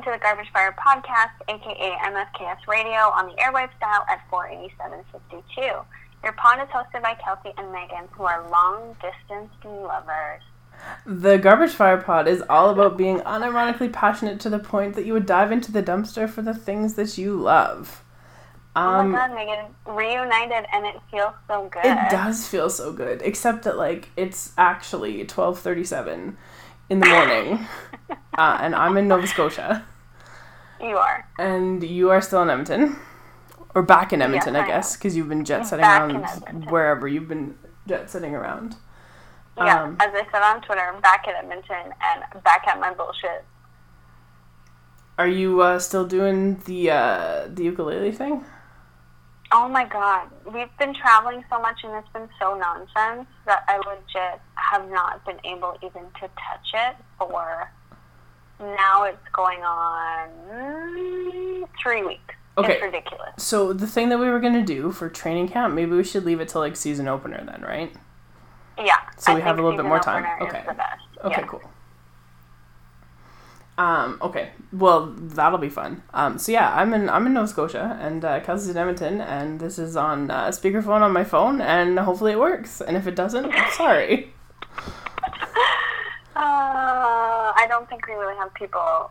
Welcome to the Garbage Fire Podcast, aka MFKS Radio, on the airwave style at 48752. Your pod is hosted by Kelsey and Megan, who are long distance lovers. The Garbage Fire Pod is all about being unironically passionate to the point that you would dive into the dumpster for the things that you love. oh Um, my god, Megan, reunited and it feels so good. it does feel so good, except that like it's actually twelve thirty-seven in the morning, uh, and I'm in Nova Scotia, You are. and you are still in Edmonton, or back in Edmonton, Yes, I I guess, because you've been jet setting around wherever you've been jet setting around. Yeah, Um, as I said on Twitter, I'm back at Edmonton and back at my bullshit. Are you uh, still doing the uh, the ukulele thing? Oh my god, we've been traveling so much and it's been so nonsense that I legit have not been able even to touch it for now it's going on three weeks. Okay. It's ridiculous. So the thing that we were gonna do for training camp, maybe we should leave it till like season opener then, right? Yeah. So I we have a little bit more time. Okay. Okay, Yeah. cool. Um, okay. Well, that'll be fun. Um, so yeah, I'm in I'm in Nova Scotia and uh, Kelsey's in Edmonton, and this is on uh, speakerphone on my phone, and hopefully it works. And if it doesn't, I'm sorry. Uh, I don't think we really have people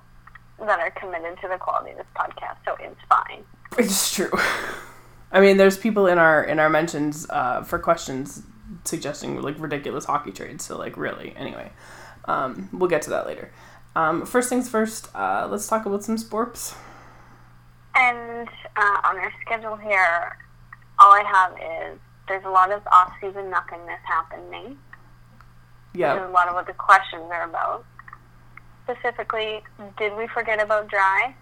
that are committed to the quality of this podcast, so it's fine. It's true. I mean, there's people in our in our mentions uh, for questions suggesting like ridiculous hockey trades. So like really, anyway, um, we'll get to that later. Um, first things first, uh, let's talk about some sports. And uh, on our schedule here, all I have is there's a lot of off-season nothingness happening. Which Yeah, is a lot of what the questions are about. Specifically, did we forget about Drai?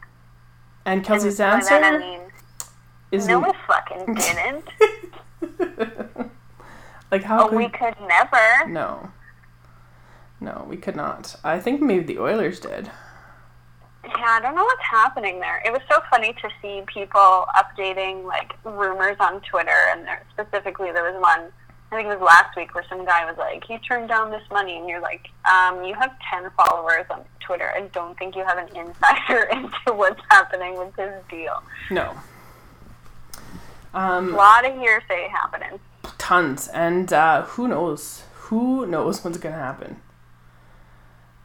and Kelsey's and answer that I mean, is no, we fucking didn't. like how oh, could we could never. no, no, we could not. I think maybe the Oilers did. Yeah, I don't know what's happening there. It was so funny to see people updating like rumors on Twitter, and there, specifically there was one. I think it was last week where some guy was like, "He turned down this money," and you're like, um, "You have ten followers on Twitter. I don't think you have an insider into what's happening with this deal." No. Um, A lot of hearsay happening. tons, and uh, who knows? Who knows what's gonna happen?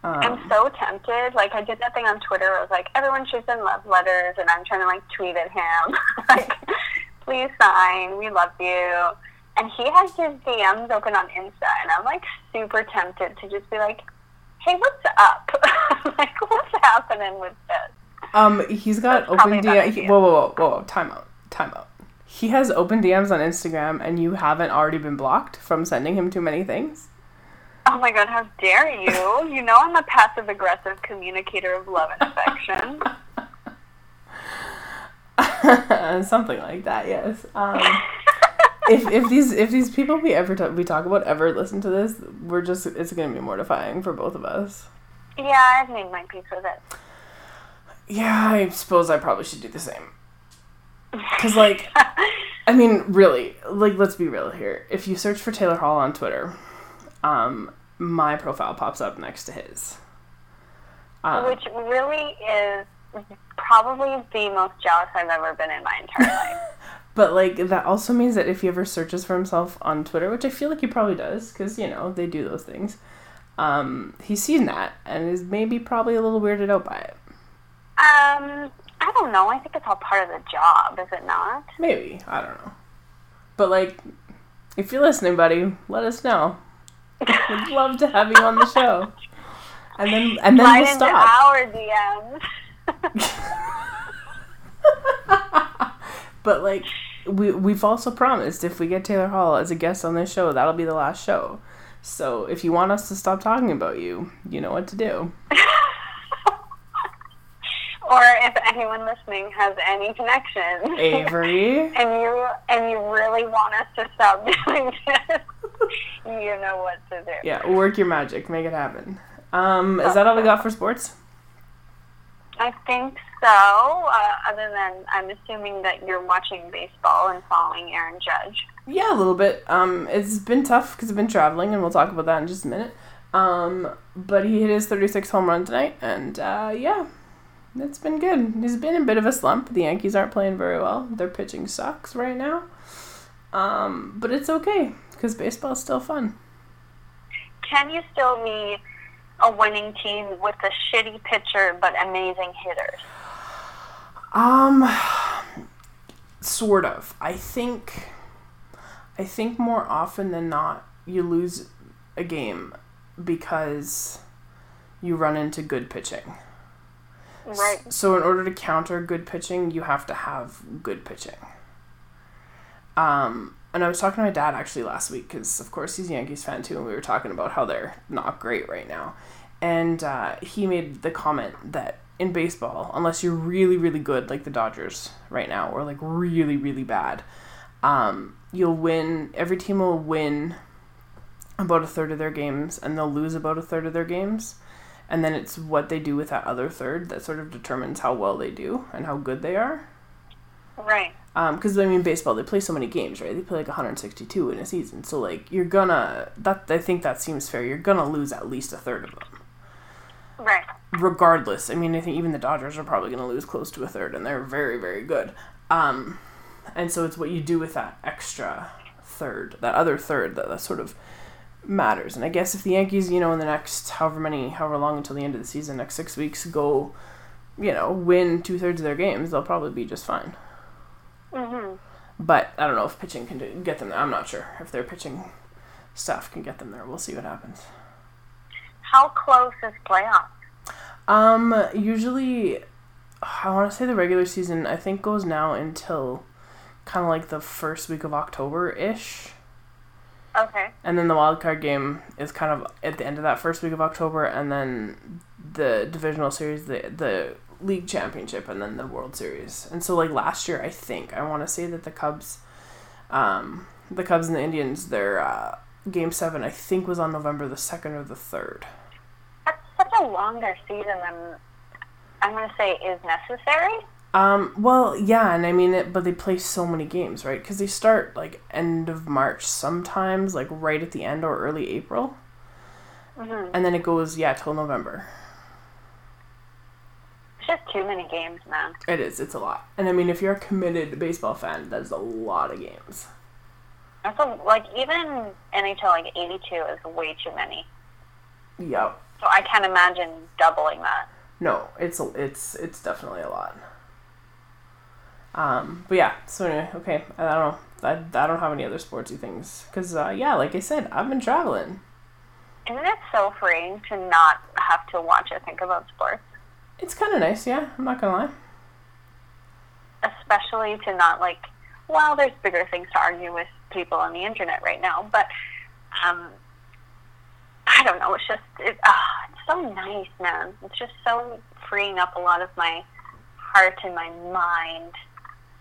I'm Um, so tempted. Like I did that thing on Twitter. I was like, everyone should send love letters, and I'm trying to like tweet at him, like, please sign. We love you. And he has his DMs open on Insta, and I'm like super tempted to just be like, hey, what's up? like, what's happening with this? um, he's got probably open DMs. DM. Whoa, whoa, whoa, whoa, whoa! Time out, time out. He has open DMs on Instagram, and you haven't already been blocked from sending him too many things. Oh my god, how dare you? You know I'm a passive aggressive communicator of love and affection. Something like that, yes. Um, if if these if these people we ever talk, we talk about ever listen to this, we're just it's gonna be mortifying for both of us. yeah, I've made my peace with it. Yeah, I suppose I probably should do the same. Cause like, I mean, really, like let's be real here. If you search for Taylor Hall on Twitter, um, my profile pops up next to his. Um, which really is probably the most jealous I've ever been in my entire life. But like that also means that if he ever searches for himself on Twitter, which I feel like he probably does, because you know they do those things, um, he's seen that and is maybe probably a little weirded out by it. Um, I don't know. I think it's all part of the job, is it not? Maybe I don't know. But like, if you're listening, buddy, let us know. We'd love to have you on the show. And then and then Slide we'll stop. our DMs. But like, we we've also promised if we get Taylor Hall as a guest on this show, that'll be the last show. So if you want us to stop talking about you, you know what to do. or if anyone listening has any connections. Avery. and you and you really want us to stop doing this, you know what to do. Yeah, work your magic, make it happen. Um, is that all we got for sports? I think so. Uh, other than I'm assuming that you're watching baseball and following Aaron Judge. Yeah, a little bit. Um, it's been tough because I've been traveling, and we'll talk about that in just a minute. Um, but he hit his 36 home run tonight, and uh, yeah, it's been good. He's been in a bit of a slump. The Yankees aren't playing very well. Their pitching sucks right now. Um, but it's okay because baseball's still fun. Can you still be a winning team with a shitty pitcher but amazing hitters? Um, sort of. I think, I think more often than not, you lose a game because you run into good pitching. Right. So in order to counter good pitching, you have to have good pitching. Um, and I was talking to my dad actually last week because, of course, he's a Yankees fan too, and we were talking about how they're not great right now. And uh, he made the comment that in baseball, unless you're really, really good, like the Dodgers right now, or like really, really bad, um, you'll win. Every team will win about a third of their games, and they'll lose about a third of their games. And then it's what they do with that other third that sort of determines how well they do and how good they are. Right. Because I mean, baseball they play so many games, right? They play like 162 in a season, so like you're gonna that I think that seems fair. You're gonna lose at least a third of them, Right. regardless. I mean, I think even the Dodgers are probably gonna lose close to a third, and they're very very good. Um, and so it's what you do with that extra third, that other third, that, that sort of matters. And I guess if the Yankees, you know, in the next however many, however long until the end of the season, next six weeks, go, you know, win two thirds of their games, they'll probably be just fine. hmm But I don't know if pitching can do, get them there. I'm not sure if their pitching staff can get them there. We'll see what happens. How close is playoffs? Um, usually, I want to say the regular season I think goes now until kind of like the first week of October ish, Okay. and then the wild card game is kind of at the end of that first week of October, and then the divisional series, the the league championship, and then the World Series. And so like last year, I think I want to say that the Cubs, um, the Cubs and the Indians, their uh, game seven I think was on November the second or the third. That's a longer season than I'm going to say is necessary. Um, well, yeah, and I mean it, but they play so many games, right? Because they start like end of March sometimes, like right at the end or early April, hmm and then it goes yeah till November. It's just too many games, man. It is, it's a lot, and I mean if you're a committed baseball fan, that is a lot of games. That's a, like even NHL like 82 is way too many. Yep. So I can't imagine doubling that. No, it's it's it's definitely a lot. Um, but yeah. So anyway, okay. I don't know. I, I don't have any other sportsy things because uh, yeah, like I said, I've been traveling. Isn't it so freeing to not have to watch or think about sports? It's kind of nice, yeah. I'm not gonna lie. Especially to not like, well, there's bigger things to argue with people on the internet right now, but um, I don't know. It's just it, ah, it's so nice, man. It's just so freeing up a lot of my heart and my mind.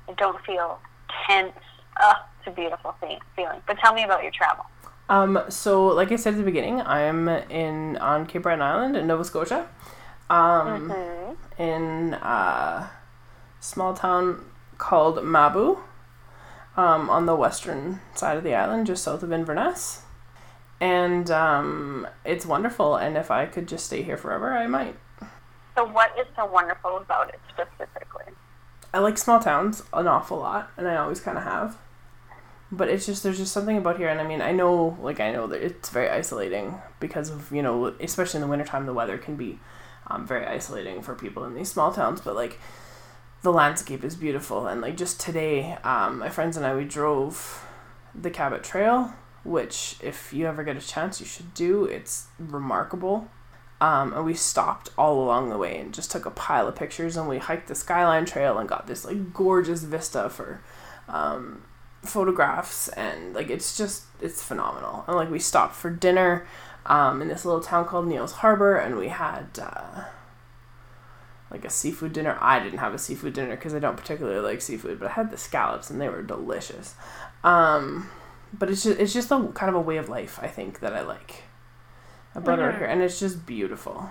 I don't feel tense. Oh, it's a beautiful thing, feeling. But tell me about your travel. Um, so like I said at the beginning, I'm in on Cape Breton Island in Nova Scotia. Um, hmm in a small town called Mabou, um, on the western side of the island, just south of Inverness. And um, it's wonderful, and if I could just stay here forever, I might. So, what is so wonderful about it specifically? I like small towns an awful lot, and I always kind of have. But it's just there's just something about here, and I mean I know like I know that it's very isolating because of you know especially in the wintertime the weather can be um, very isolating for people in these small towns. But like the landscape is beautiful, and like just today, um, my friends and I we drove the Cabot Trail, which if you ever get a chance you should do. It's remarkable. Um, and we stopped all along the way and just took a pile of pictures and we hiked the skyline trail and got this like gorgeous vista for um, photographs and like it's just it's phenomenal and like we stopped for dinner um, in this little town called Neils Harbor and we had uh, like a seafood dinner I didn't have a seafood dinner because I don't particularly like seafood but I had the scallops and they were delicious um, but it's just it's just a kind of a way of life I think that I like about Mhm. here and it's just beautiful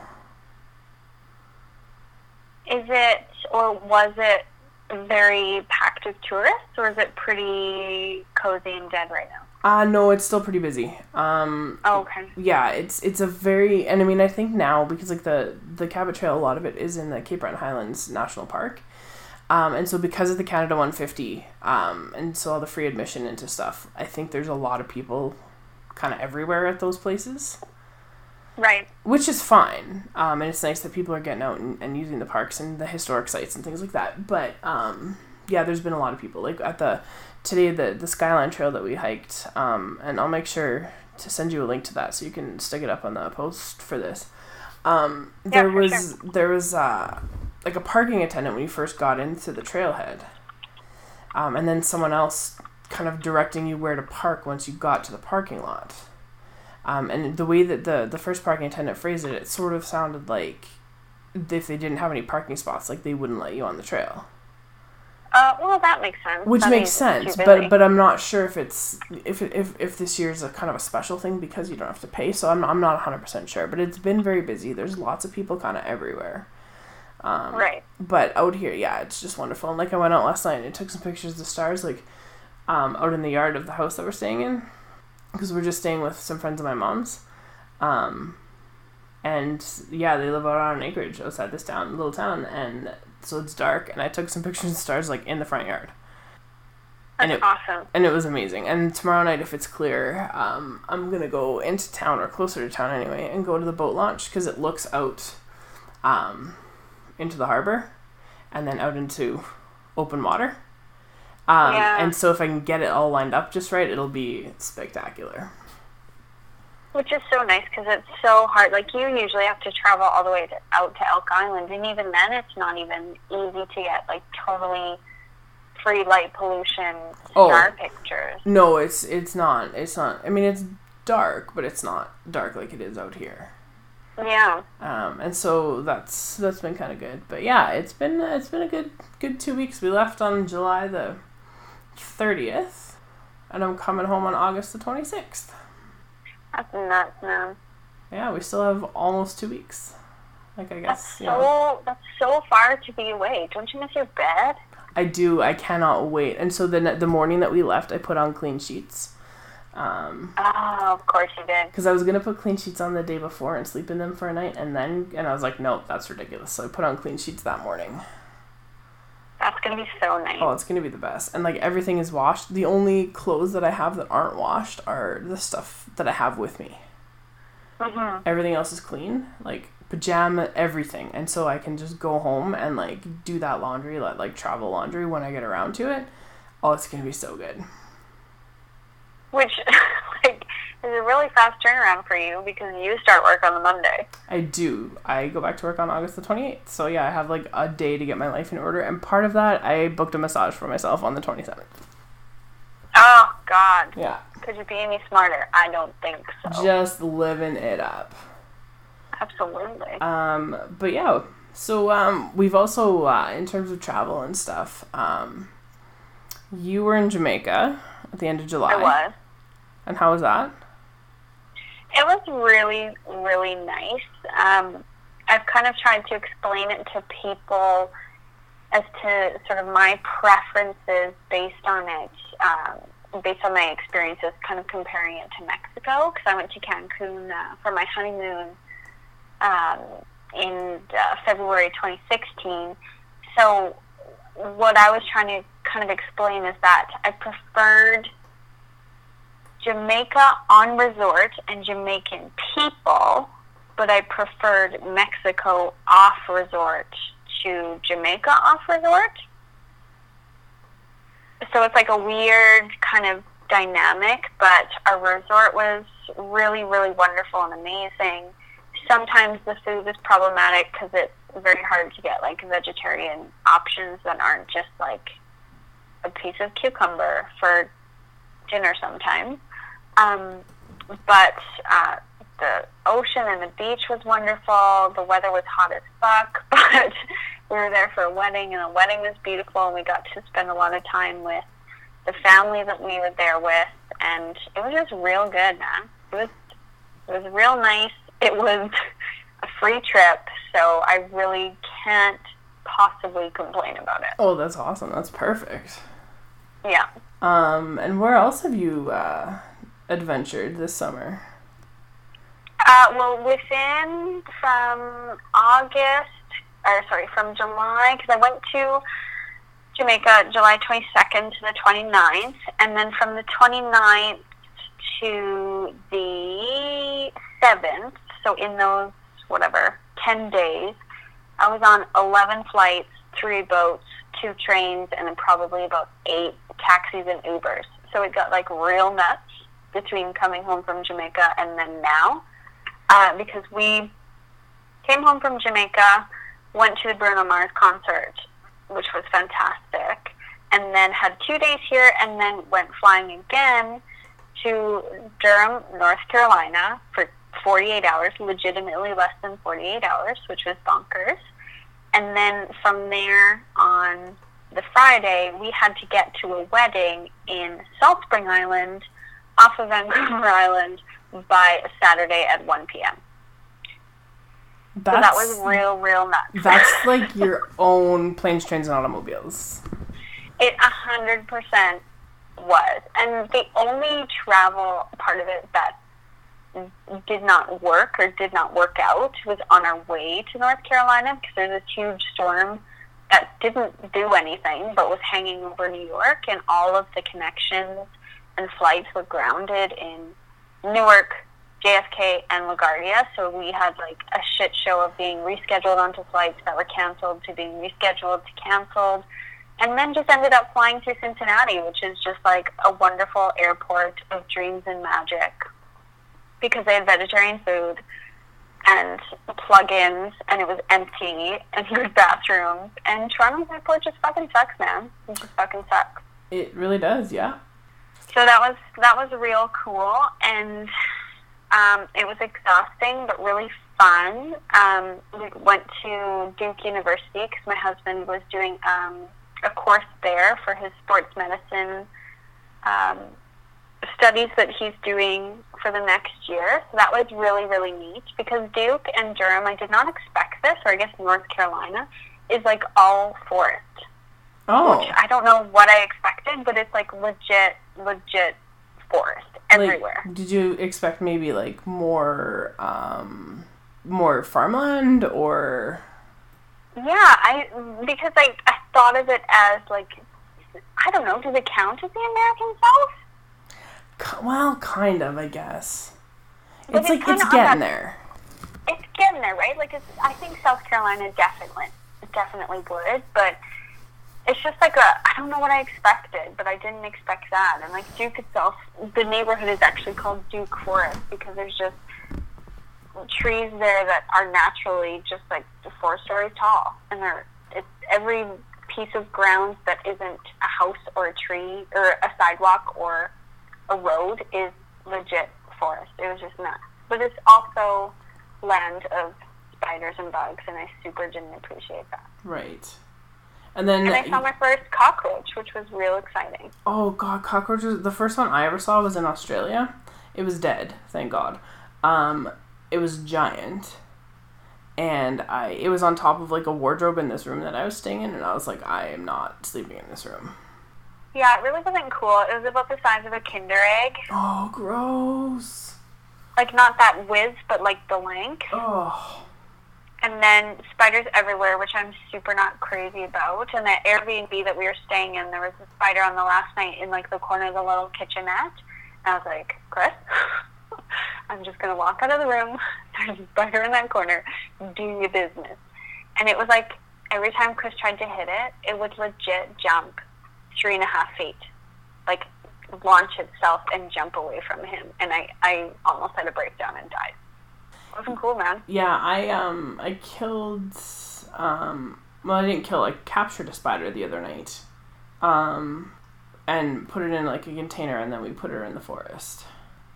Is it or was it very packed with tourists, or is it pretty cozy and dead right now? Uh no, it's still pretty busy. Um Oh, okay. yeah, it's it's a very and I mean I think now because like the the Cabot Trail, a lot of it is in the Cape Breton Highlands National Park. Um, and so because of the Canada 150, um, and so all the free admission into stuff, I think there's a lot of people kind of everywhere at those places, Right. which is fine. Um, and it's nice that people are getting out and, and using the parks and the historic sites and things like that. But um, yeah, there's been a lot of people like at the today the the Skyline Trail that we hiked, um, and I'll make sure to send you a link to that so you can stick it up on the post for this. Um, Yeah, there for was there was uh, like a parking attendant when you first got into the trailhead, um, and then someone else kind of directing you where to park once you got to the parking lot. Um, and the way that the the first parking attendant phrased it, it sort of sounded like if they didn't have any parking spots, like they wouldn't let you on the trail. Uh, well, that makes sense. Which That makes sense, but but I'm not sure if it's if if if this year's a kind of a special thing because you don't have to pay. So I'm I'm not 100 percent sure, but it's been very busy. There's lots of people kind of everywhere. Um, right. but out here, yeah, it's just wonderful. And like I went out last night and took some pictures of the stars, like um, out in the yard of the house that we're staying in, because we're just staying with some friends of my mom's. Um, and yeah, they live out on an acreage outside this town, little town, and so it's dark. And I took some pictures of the stars like in the front yard, That's and it- awesome. and it was amazing. And tomorrow night, if it's clear, um, I'm gonna go into town or closer to town anyway, and go to the boat launch because it looks out, um, into the harbor, and then out into open water. Um, Yeah. And so if I can get it all lined up just right, it'll be spectacular. Which is so nice because it's so hard. Like you usually have to travel all the way to, out to Elk Island, and even then, it's not even easy to get like totally free light pollution Oh. star pictures. No, it's it's not. It's not. I mean, it's dark, but it's not dark like it is out here. Yeah. Um, and so that's that's been kind of good. But yeah, it's been it's been a good good two weeks. We left on July the thirtieth, and I'm coming home on August the twenty sixth. That's nuts, man. Yeah, we still have almost two weeks. Like I guess. That's so you know, that's so far to be away. Don't you miss your bed? I do. I cannot wait. And so the the morning that we left, I put on clean sheets. Um, Oh, of course you did. because I was gonna put clean sheets on the day before and sleep in them for a night, and then and I was like, nope, that's ridiculous. So I put on clean sheets that morning. That's gonna be so nice. Oh, it's gonna be the best. And like everything is washed. The only clothes that I have that aren't washed are the stuff that I have with me. hmm Everything else is clean, like pajama, everything. And so I can just go home and like do that laundry, like like travel laundry when I get around to it. Oh, it's gonna be so good. Which, like, is a really fast turnaround for you because you start work on the Monday. I do. I go back to work on August the 28th. So yeah, I have like a day to get my life in order. And part of that, I booked a massage for myself on the 27th. Oh God, Yeah. could you be any smarter? I don't think so. Just living it up. Absolutely. Um, but yeah, so um, we've also, uh, in terms of travel and stuff, um, you were in Jamaica at the end of July. I was. And how was that? It was really, really nice. Um, I've kind of tried to explain it to people as to sort of my preferences based on it, um, based on my experiences, kind of comparing it to Mexico, because I went to Cancun uh, for my honeymoon um, in uh, February 2016. So, what I was trying to kind of explain is that I preferred Jamaica on resort and Jamaican people, but I preferred Mexico off resort to Jamaica off resort. So it's like a weird kind of dynamic, but our resort was really, really wonderful and amazing. Sometimes the food is problematic because it's very hard to get like vegetarian options that aren't just like a piece of cucumber for dinner sometimes. Um, but uh, the ocean and the beach was wonderful. The weather was hot as fuck, but we were there for a wedding, and the wedding was beautiful, and we got to spend a lot of time with the family that we were there with, and it was just real good, man. It was it was real nice. It was a free trip, so I really can't possibly complain about it. Oh, that's awesome. That's perfect. Yeah. Um, and where else have you uh, adventured this summer? Uh, well, within from August, or sorry, from July, because I went to Jamaica July 22nd to the 29th, and then from the 29th to the 7th, so in those, whatever, 10 days, I was on 11 flights, three boats, two trains, and then probably about eight taxis and Ubers. So it got like real nuts between coming home from Jamaica and then now, uh, because we came home from Jamaica, went to the Bruno Mars concert, which was fantastic, and then had two days here, and then went flying again to Durham, North Carolina for 48 hours, legitimately less than 48 hours, which was bonkers. And then from there on the Friday, we had to get to a wedding in Salt Spring Island off of Vancouver Island by Saturday at 1 p.m. That's, so that was real, real nuts. That's like your own planes, trains, and automobiles. It a hundred percent was, and the only travel part of it that did not work or did not work out was on our way to North Carolina because there's this huge storm that didn't do anything but was hanging over New York, and all of the connections and flights were grounded in Newark, JFK, and LaGuardia. So we had like a shit show of being rescheduled onto flights that were canceled to being rescheduled to canceled. And then just ended up flying to Cincinnati, which is just like a wonderful airport of dreams and magic because they had vegetarian food and plug-ins and it was empty and good bathrooms and Toronto's airport just fucking sucks, man. It just fucking sucks. It really does, yeah. So that was that was real cool and um, it was exhausting but really fun. Um, we went to Duke University because my husband was doing um, a course there for his sports medicine um, studies that he's doing for the next year. So that was really, really neat because Duke and Durham, I did not expect this, or I guess North Carolina, is like all forest. Oh. Which I don't know what I expected, but it's like legit, legit forest everywhere. Like, did you expect maybe like more, um, more farmland or? Yeah, I because I I thought of it as like I don't know. Does it count as the American South? Well, kind of, I guess. But it's like it's getting that- there. It's getting there, right? Like it's, I think South Carolina definitely definitely would, but it's just like a I don't know what I expected, but I didn't expect that. And like Duke itself, the neighborhood is actually called Duke Forest because there's just trees there that are naturally just like four stories tall, and they're it's every piece of ground that isn't a house or a tree or a sidewalk or a road is legit forest. It was just nuts, but it's also land of spiders and bugs, and I super didn't appreciate that. Right. And then And I saw my first cockroach, which was real exciting. Oh god, cockroaches. The first one I ever saw was in Australia. It was dead, thank God. Um, it was giant, and I it was on top of like a wardrobe in this room that I was staying in, and I was like, I am not sleeping in this room. Yeah, it really wasn't cool. It was about the size of a Kinder egg. Oh, gross. Like, not that width, but like the length. Oh, And then spiders everywhere, which I'm super not crazy about. And the Airbnb that we were staying in, there was a spider on the last night in like the corner of the little kitchenette. And I was like, Chris, I'm just gonna walk out of the room. There's a spider in that corner. Do your business. And it was like every time Chris tried to hit it, it would legit jump three and a half feet, like launch itself and jump away from him. And I, I almost had a breakdown and died. Wasn't cool, man. yeah. I um I killed um well I didn't kill I captured a spider the other night, um, and put it in like a container, and then we put her in the forest.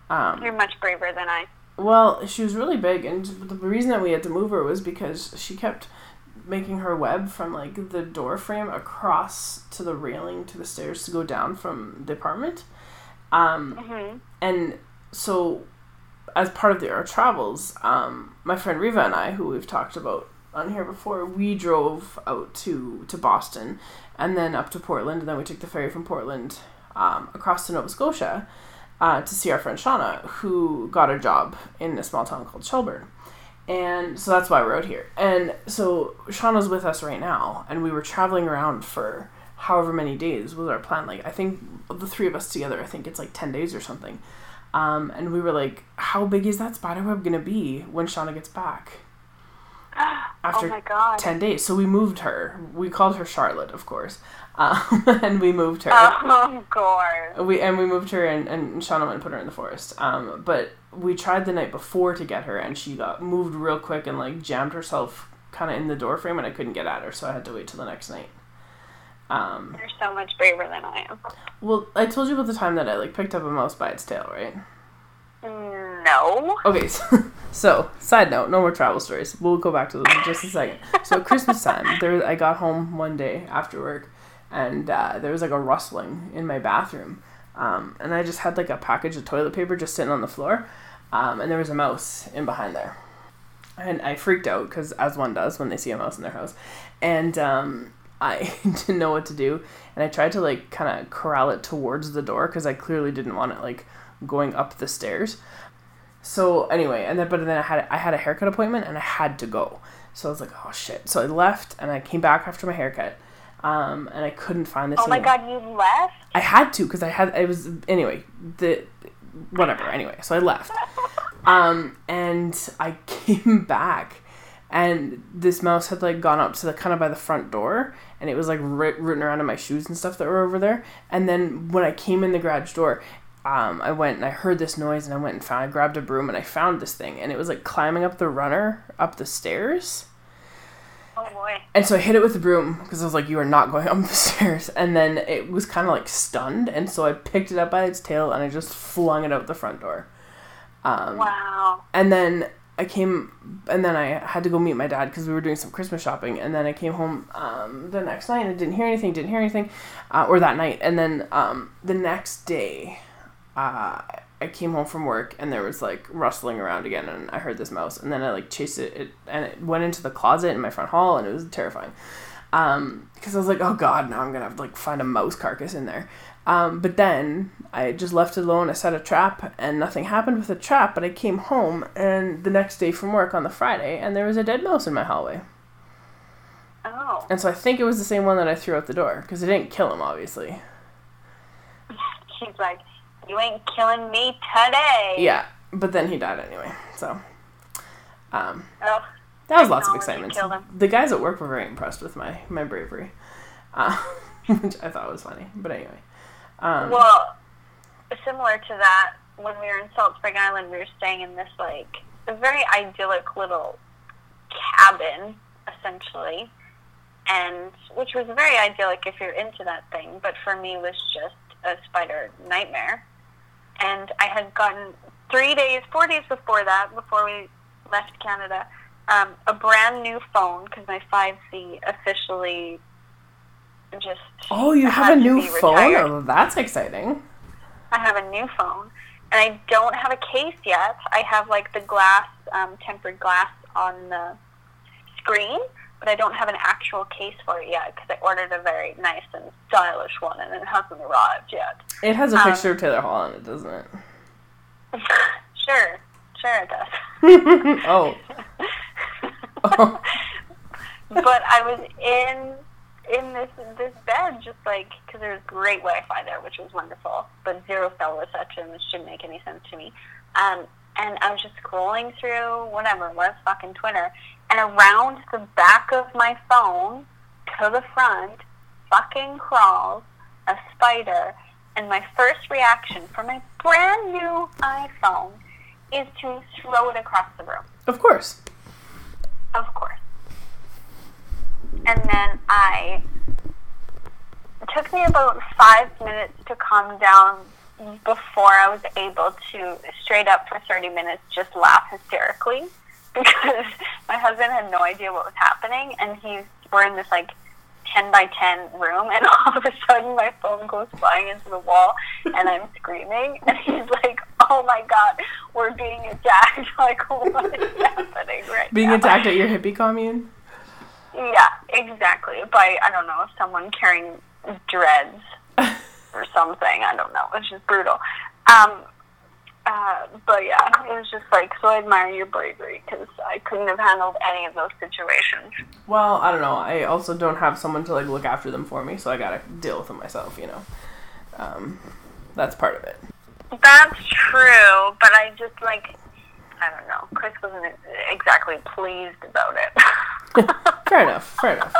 Um, You're much braver than I. Well, she was really big, and the reason that we had to move her was because she kept making her web from like the door frame across to the railing to the stairs to go down from the apartment. Um, hmm and so, as part of the, our travels, um, my friend Riva and I, who we've talked about on here before, we drove out to to Boston, and then up to Portland, and then we took the ferry from Portland um, across to Nova Scotia uh, to see our friend Shauna, who got a job in a small town called Shelburne. And so that's why we're out here. And so Shauna's with us right now, and we were traveling around for however many days was our plan. Like I think the three of us together, I think it's like ten days or something. Um, and we were like, how big is that spider web gonna be when Shauna gets back? After oh my god. 10 days. So we moved her. We called her Charlotte, of course. Um, and we moved her. Oh god. We and we moved her and, and Shauna went and put her in the forest. Um, but we tried the night before to get her and she got moved real quick and like jammed herself kind of in the door frame and I couldn't get at her, so I had to wait till the next night. Um, You're so much braver than I am. well, I told you about the time that I like picked up a mouse by its tail, right? No. Okay, so, so side note, no more travel stories. We'll go back to those in just a second. So at Christmas time, there I got home one day after work, and uh, there was like a rustling in my bathroom, um, and I just had like a package of toilet paper just sitting on the floor, um, and there was a mouse in behind there, and I freaked out because as one does when they see a mouse in their house, and um, I didn't know what to do, and I tried to like kind of corral it towards the door because I clearly didn't want it like going up the stairs. So anyway, and then but then I had I had a haircut appointment and I had to go. So I was like, oh shit. So I left and I came back after my haircut, um, and I couldn't find this. Oh my god, you left? I had to because I had it was anyway the whatever anyway. So I left, um, and I came back, and this mouse had like gone up to the kind of by the front door, and it was like root- rooting around in my shoes and stuff that were over there. And then when I came in the garage door. Um, I went and I heard this noise and I went and found I grabbed a broom and I found this thing and it was like climbing up the runner up the stairs. Oh boy. And so I hit it with the broom because I was like, "You are not going up the stairs." And then it was kind of like stunned, and so I picked it up by its tail and I just flung it out the front door. Um, Wow. And then I came, and then I had to go meet my dad because we were doing some Christmas shopping. And then I came home um, the next night and didn't hear anything, didn't hear anything, uh, or that night. And then um, the next day, uh, I came home from work and there was like rustling around again, and I heard this mouse. And then I like chased it, it and it went into the closet in my front hall, and it was terrifying. Um, because I was like, oh god, now I'm gonna have to like find a mouse carcass in there. Um, but then I just left it alone. I set a trap, and nothing happened with the trap. But I came home, and the next day from work on the Friday, and there was a dead mouse in my hallway. Oh. And so I think it was the same one that I threw out the door because it didn't kill him, obviously. He's like, you ain't killing me today. Yeah, but then he died anyway. So, um, Oh, that was lots of excitement. The guys at work were very impressed with my my bravery, uh, which I thought was funny. But anyway, um, well, similar to that, when we were in Salt Spring Island, we were staying in this like a very idyllic little cabin, essentially, and which was very idyllic if you're into that thing. But for me, was just a spider nightmare. And I had gotten three days, four days before that, before we left Canada, um, a brand new phone because my 5C officially just oh, you have a new phone. retired. Oh, that's exciting. I have a new phone, and I don't have a case yet. I have like the glass, um, tempered glass on the screen, but I don't have an actual case for it yet because I ordered a very nice and stylish one, and it hasn't arrived yet. It has a Um, picture of Taylor Hall on it, doesn't it? sure, sure it does. oh, Oh. but I was in in this this bed just like because there was great Wi-Fi there, which was wonderful, but zero cell reception, which didn't make any sense to me. Um, and I was just scrolling through whatever was fucking Twitter, and around the back of my phone to the front, fucking crawls a spider. And my first reaction for my brand new iPhone is to throw it across the room. of course. Of course. And then I. It took me about five minutes to calm down before I was able to, straight up for 30 minutes, just laugh hysterically because my husband had no idea what was happening. And he's, we're in this like 10 by 10 room, and all of a sudden my phone goes flying into the wall, and I'm screaming. And he's like, oh my god, we're being attacked. Like, what is happening right Being now? attacked at your hippie commune. Yeah, exactly. By I don't know, someone carrying dreads or something. I don't know. It's just brutal. Um, uh, but yeah, it was just like so. I admire your bravery because I couldn't have handled any of those situations. Well, I don't know. I also don't have someone to like look after them for me, so I gotta deal with them myself. You know, um, that's part of it. That's true, but I just like I don't know. Chris wasn't exactly pleased about it. fair enough. Fair enough.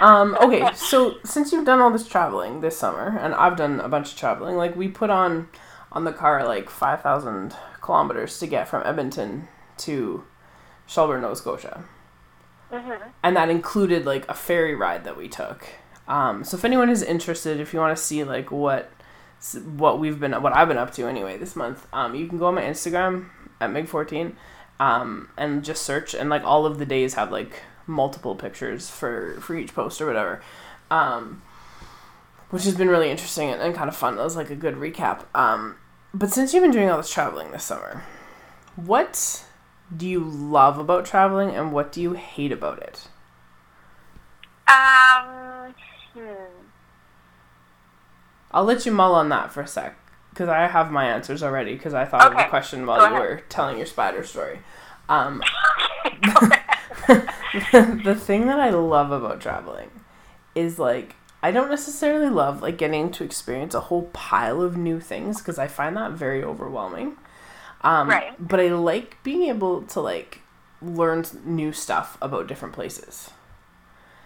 Um, okay, so since you've done all this traveling this summer, and I've done a bunch of traveling, like we put on on the car like five thousand kilometers to get from Edmonton to Shelburne, Nova Scotia, mm-hmm. and that included like a ferry ride that we took. Um, so if anyone is interested, if you want to see like what what we've been what I've been up to anyway this month, um, you can go on my Instagram at Meg14 um, and just search and like all of the days have like multiple pictures for for each post or whatever. Um, which has been really interesting and, and kind of fun. That was like a good recap. Um, but since you've been doing all this traveling this summer, what do you love about traveling and what do you hate about it? Um, hmm. I'll let you mull on that for a sec because I have my answers already because I thought of the question while Go you ahead. were telling your spider story. Um, the thing that I love about traveling is like I don't necessarily love like getting to experience a whole pile of new things because I find that very overwhelming. Um, Right. But I like being able to like learn new stuff about different places.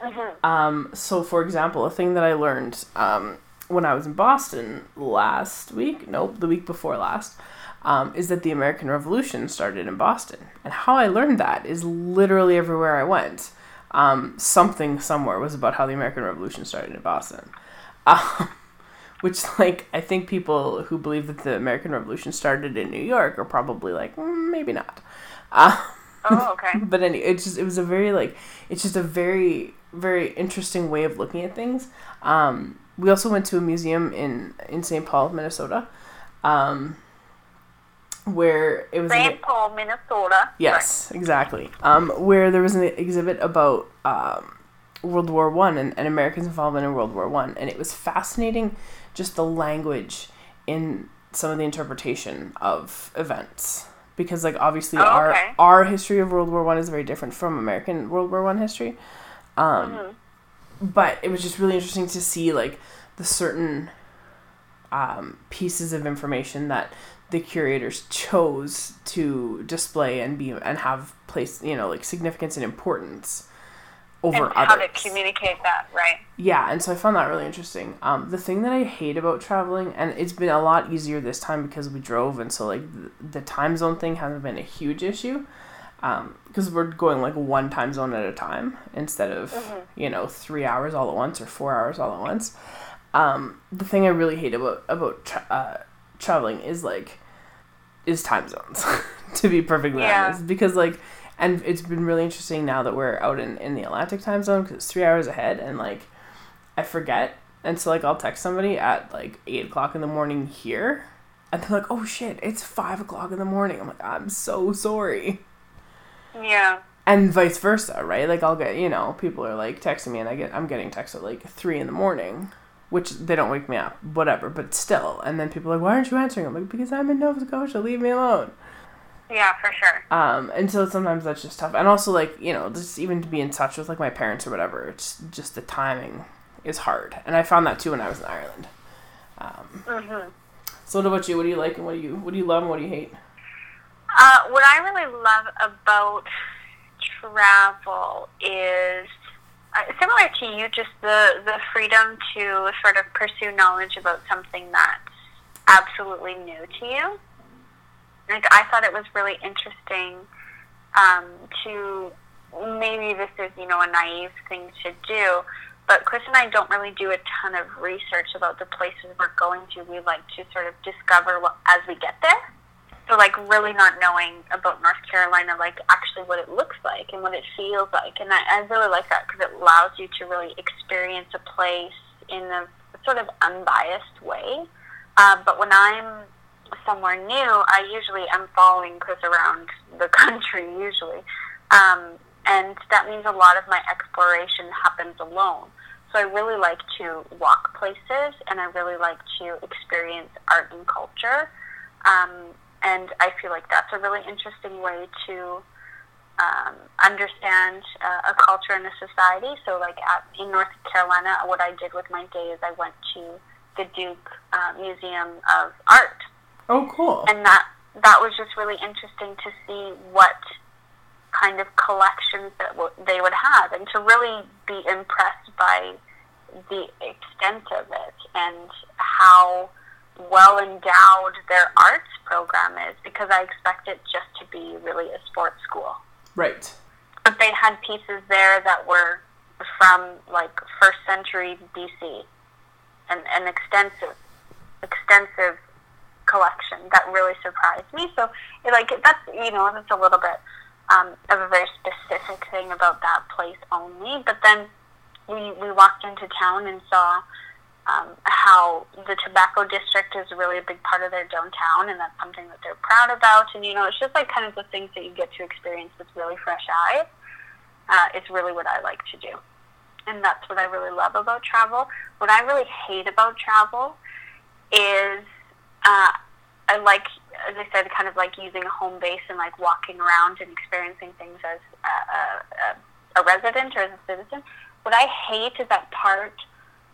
Mhm. Um, so, for example, a thing that I learned um, when I was in Boston last week, nope, the week before last, um, is that the American Revolution started in Boston. And how I learned that is literally everywhere I went. Um, something somewhere was about how the American Revolution started in Boston. Um, which, like, I think people who believe that the American Revolution started in New York are probably like, "Mm, maybe not. Um, Oh, okay. but anyway, it's just it was a very like it's just a very very interesting way of looking at things. Um, we also went to a museum in in St. Paul, Minnesota, um, where it was an- St. Paul, Minnesota. Yes, exactly. Um, where there was an exhibit about um, World War One and, and Americans' involvement in World War One, and it was fascinating, just the language in some of the interpretation of events. Because like obviously Oh, our okay. our history of World War One is very different from American World War One history. Um, Mhm. But it was just really interesting to see like the certain um, pieces of information that the curators chose to display and be and have place you know like significance and importance over And how to communicate that, right? Yeah, and so I found that really interesting. Um, the thing that I hate about traveling, and it's been a lot easier this time because we drove, and so like the, the time zone thing hasn't been a huge issue, because we're going like one time zone at a time instead of Mhm. you know three hours all at once or four hours all at once. Um, the thing I really hate about about tra- uh, traveling is like is time zones, to be perfectly Yeah. honest, because like and it's been really interesting now that we're out in, in the Atlantic time zone because it's three hours ahead and like I forget and so like I'll text somebody at like eight o'clock in the morning here and they're like oh shit it's five o'clock in the morning I'm like I'm so sorry Yeah. and vice versa right like I'll get you know people are like texting me and I get I'm getting texts at like three in the morning which they don't wake me up whatever but still and then people are like why aren't you answering I'm like because I'm in Nova Scotia leave me alone Yeah, for sure. um, and so sometimes that's just tough. And also, like, you know, just even to be in touch with, like, my parents or whatever, it's just the timing is hard. And I found that too when I was in Ireland. Um, hmm so what about you? What do you like and what do you, what do you love and what do you hate? Uh, what I really love about travel is uh, similar to you, just the, the freedom to sort of pursue knowledge about something that's absolutely new to you. Like, I thought it was really interesting um, to maybe this is, you know, a naive thing to do, but Chris and I don't really do a ton of research about the places we're going to. We like to sort of discover what, as we get there. So, like, really not knowing about North Carolina, like, actually what it looks like and what it feels like. And I, I really like that because it allows you to really experience a place in a sort of unbiased way. Uh, but when I'm somewhere new, I usually am following Chris around the country, usually. Um, and that means a lot of my exploration happens alone. So I really like to walk places, and I really like to experience art and culture. Um, and I feel like that's a really interesting way to um, understand uh, a culture and a society. So, like at, in North Carolina, what I did with my day is I went to the Duke uh, Museum of Art. Oh, cool! And that that was just really interesting to see what kind of collections that w- they would have, and to really be impressed by the extent of it and how well endowed their arts program is because I expect it just to be really a sports school. Right. But they had pieces there that were from like first century BC, and an extensive, extensive collection that really surprised me. So, it, like that's you know that's a little bit um, of a very specific thing about that place only. But then we we walked into town and saw um, how the tobacco district is really a big part of their downtown, and that's something that they're proud about. And you know, it's just like kind of the things that you get to experience with really fresh eyes. Uh, it's really what I like to do, and that's what I really love about travel. What I really hate about travel is uh, I like, as I said, kind of like using a home base and like walking around and experiencing things as a, a, a resident or as a citizen. What I hate is that part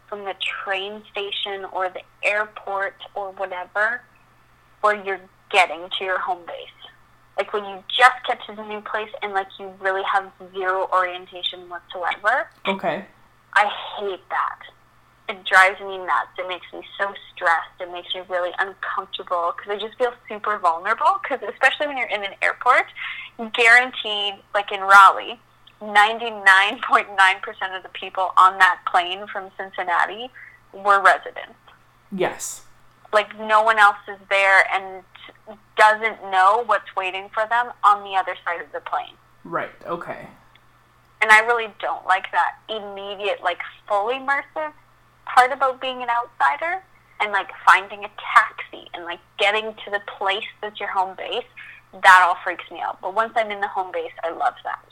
from the train station or the airport or whatever where you're getting to your home base. Like when you just get to the new place and like you really have zero orientation whatsoever. Okay. I hate that. It drives me nuts. It makes me so stressed. It makes me really uncomfortable because I just feel super vulnerable. Because especially when you're in an airport, guaranteed, like in Raleigh, 99.9% of the people on that plane from Cincinnati were residents. Yes. Like no one else is there and doesn't know what's waiting for them on the other side of the plane. Right. Okay. And I really don't like that immediate, like full immersive part about being an outsider and like finding a taxi and like getting to the place that's your home base. That all freaks me out. But once I'm in the home base, I love that.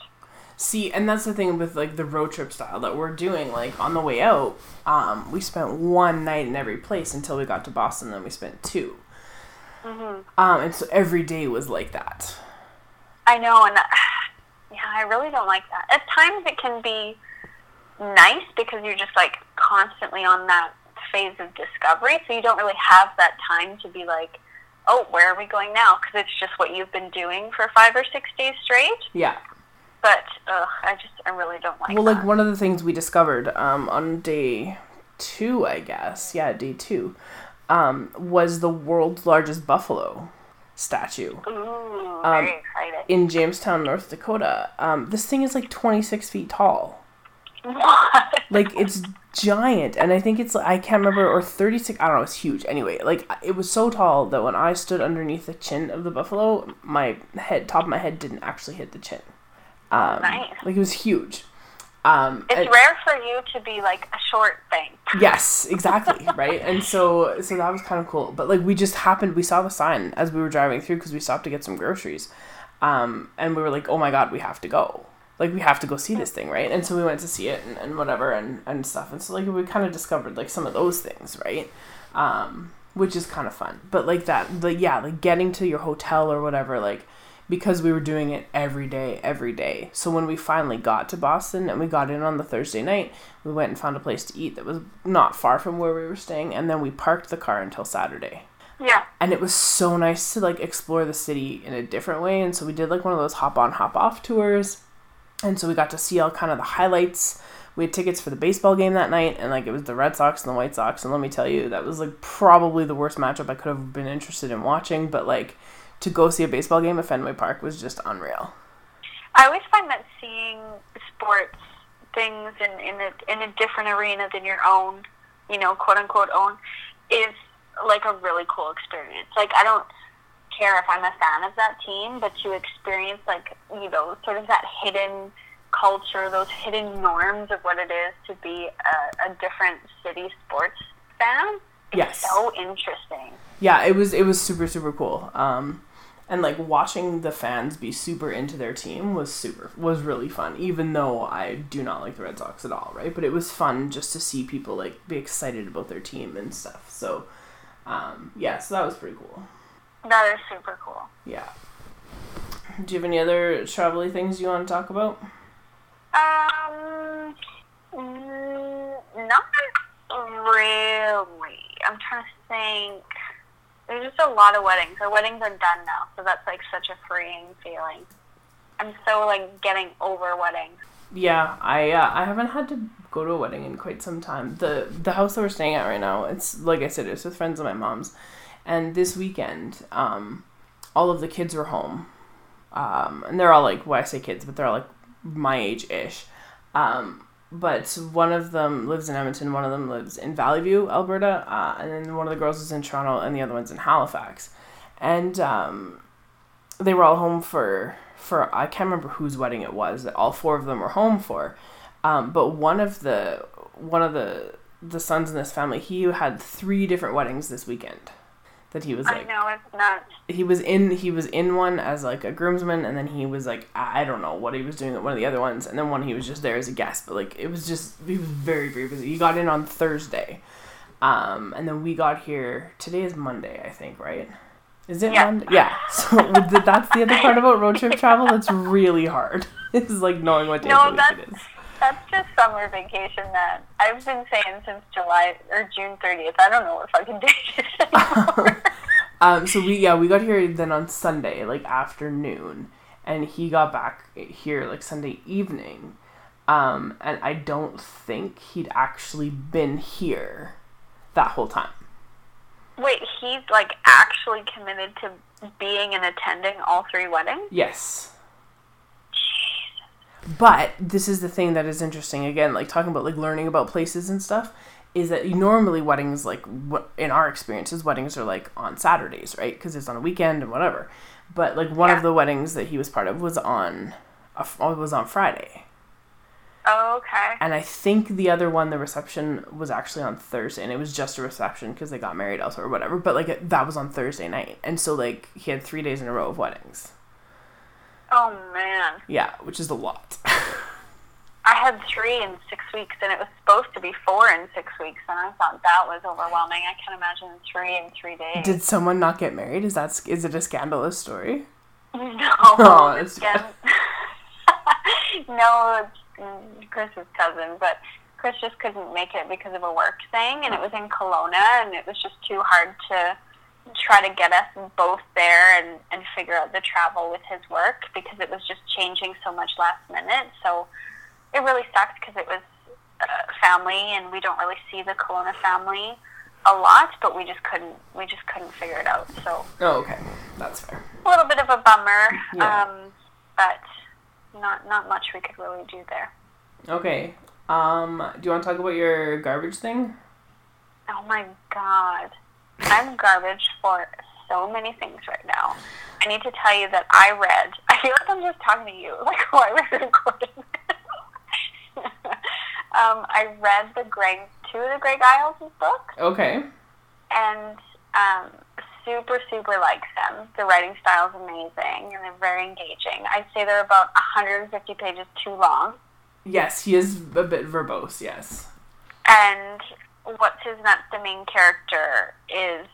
See, and that's the thing with like the road trip style that we're doing. Like on the way out, um, we spent one night in every place until we got to Boston. Then we spent 2 Mm-hmm. Um, and so every day was like that. I know, and uh, yeah, I really don't like that. At times it can be nice because you're just like constantly on that phase of discovery, so you don't really have that time to be like, oh, where are we going now? Because it's just what you've been doing for five or six days straight. Yeah. But ugh, I just I really don't like. Well, that. like one of the things we discovered um, on day two, I guess, yeah, day two, um, was the world's largest buffalo statue Ooh, um, very excited. in Jamestown, North Dakota. Um, this thing is like 26 feet tall. What? Like it's giant, and I think it's I can't remember or 36. I don't know. It's huge. Anyway, like it was so tall that when I stood underneath the chin of the buffalo, my head, top of my head, didn't actually hit the chin. Um, Nice. Like it was huge. Um, It's rare for you to be like a short thing. Yes, exactly, right? And so so that was kind of cool. But like we just happened we saw the sign as we were driving through because we stopped to get some groceries. Um and we were like, "Oh my god, we have to go." Like we have to go see this thing, right? And so we went to see it and, and whatever and and stuff. And so like we kind of discovered like some of those things, right? Um which is kind of fun. But like that the yeah, like getting to your hotel or whatever like because we were doing it every day, every day. So when we finally got to Boston and we got in on the Thursday night, we went and found a place to eat that was not far from where we were staying, and then we parked the car until Saturday. Yeah. And it was so nice to like explore the city in a different way. And so we did like one of those hop on, hop off tours. And so we got to see all kind of the highlights. We had tickets for the baseball game that night, and like it was the Red Sox and the White Sox. And let me tell you, that was like probably the worst matchup I could have been interested in watching. But like to go see a baseball game at Fenway Park was just unreal. I always find that seeing sports things in in a in a different arena than your own, you know, quote unquote own, is like a really cool experience. Like I don't care if I'm a fan of that team, but to experience like you know sort of that hidden culture, those hidden norms of what it is to be a, a different city sports fan. It's Yes. so interesting. yeah it was it was super super cool um and like watching the fans be super into their team was super was really fun even though i do not like the red sox at all right but it was fun just to see people like be excited about their team and stuff so um, yeah so that was pretty cool That is super cool. yeah do you have any other travel things you want to talk about Um, not really. I'm trying to think. There's just a lot of weddings. Our weddings are done now, so that's like such a freeing feeling. I'm so like getting over weddings. Yeah, I uh, I haven't had to go to a wedding in quite some time. The the house that we're staying at right now, it's like I said, it's with friends of my mom's, and this weekend, um, all of the kids were home, um, and they're all like, well, I say kids, but they're all like my age ish, um, but one of them lives in Edmonton, one of them lives in Valleyview, Alberta, uh, and then one of the girls is in Toronto, and the other one's in Halifax, and um, they were all home for for I can't remember whose wedding it was that all four of them were home for, um, but one of the one of the the sons in this family he had three different weddings this weekend that he was like. I know it's not. he was in he was in one as like a groomsman and then he was like I don't know what he was doing at one of the other ones and then one he was just there as a guest but like it was just he was very very busy he got in on Thursday um and then we got here today is Monday I think right is it Yeah. Monday yeah so that's the other part about road trip travel that's really hard it's like knowing what day No, of the week that's- it is That's just summer vacation that I've been saying since July or June 30th. I don't know what fucking day it is anymore. Um, so we yeah we got here then on Sunday like afternoon, and he got back here like Sunday evening, um, and I don't think he'd actually been here that whole time. Wait, he's like actually committed to being and attending all three weddings? Yes. But this is the thing that is interesting again, like talking about like learning about places and stuff, is that normally weddings like in our experiences weddings are like on Saturdays, right? Because it's on a weekend and whatever. But like one Yeah. of the weddings that he was part of was on a, oh, was on Friday. Oh, okay. And I think the other one, the reception, was actually on Thursday, and it was just a reception because they got married elsewhere or whatever. But like that was on Thursday night, and so like he had three days in a row of weddings. Oh man. Yeah, which is a lot. I had three in six weeks, and it was supposed to be four in six weeks, and I thought that was overwhelming. I can't imagine three in three days. Did someone not get married? Is that is it a scandalous story? no, Oh, that's again. no, it's mm, Chris's cousin, but Chris just couldn't make it because of a work thing, and it was in Kelowna, and it was just too hard to try to get us both there and, and figure out the travel with his work because it was just changing so much last minute. So it really sucked because it was uh, family, and we don't really see the Kelowna family a lot, but we just couldn't we just couldn't figure it out. So Oh, okay, that's fair. a little bit of a bummer, Yeah. um, but not not much we could really do there. Okay. Um, do you want to talk about your garbage thing? Oh my god, I'm garbage for so many things right now. I need to tell you that I read. I feel like I'm just talking to you, like while we're recording. um, I read the Greg, two of the Greg Iles books, Okay. and um, super, super like them. The writing style is amazing, and they're very engaging. I'd say they're about 150 pages too long. Yes, he is a bit verbose. Yes. and what's his nuts the main character is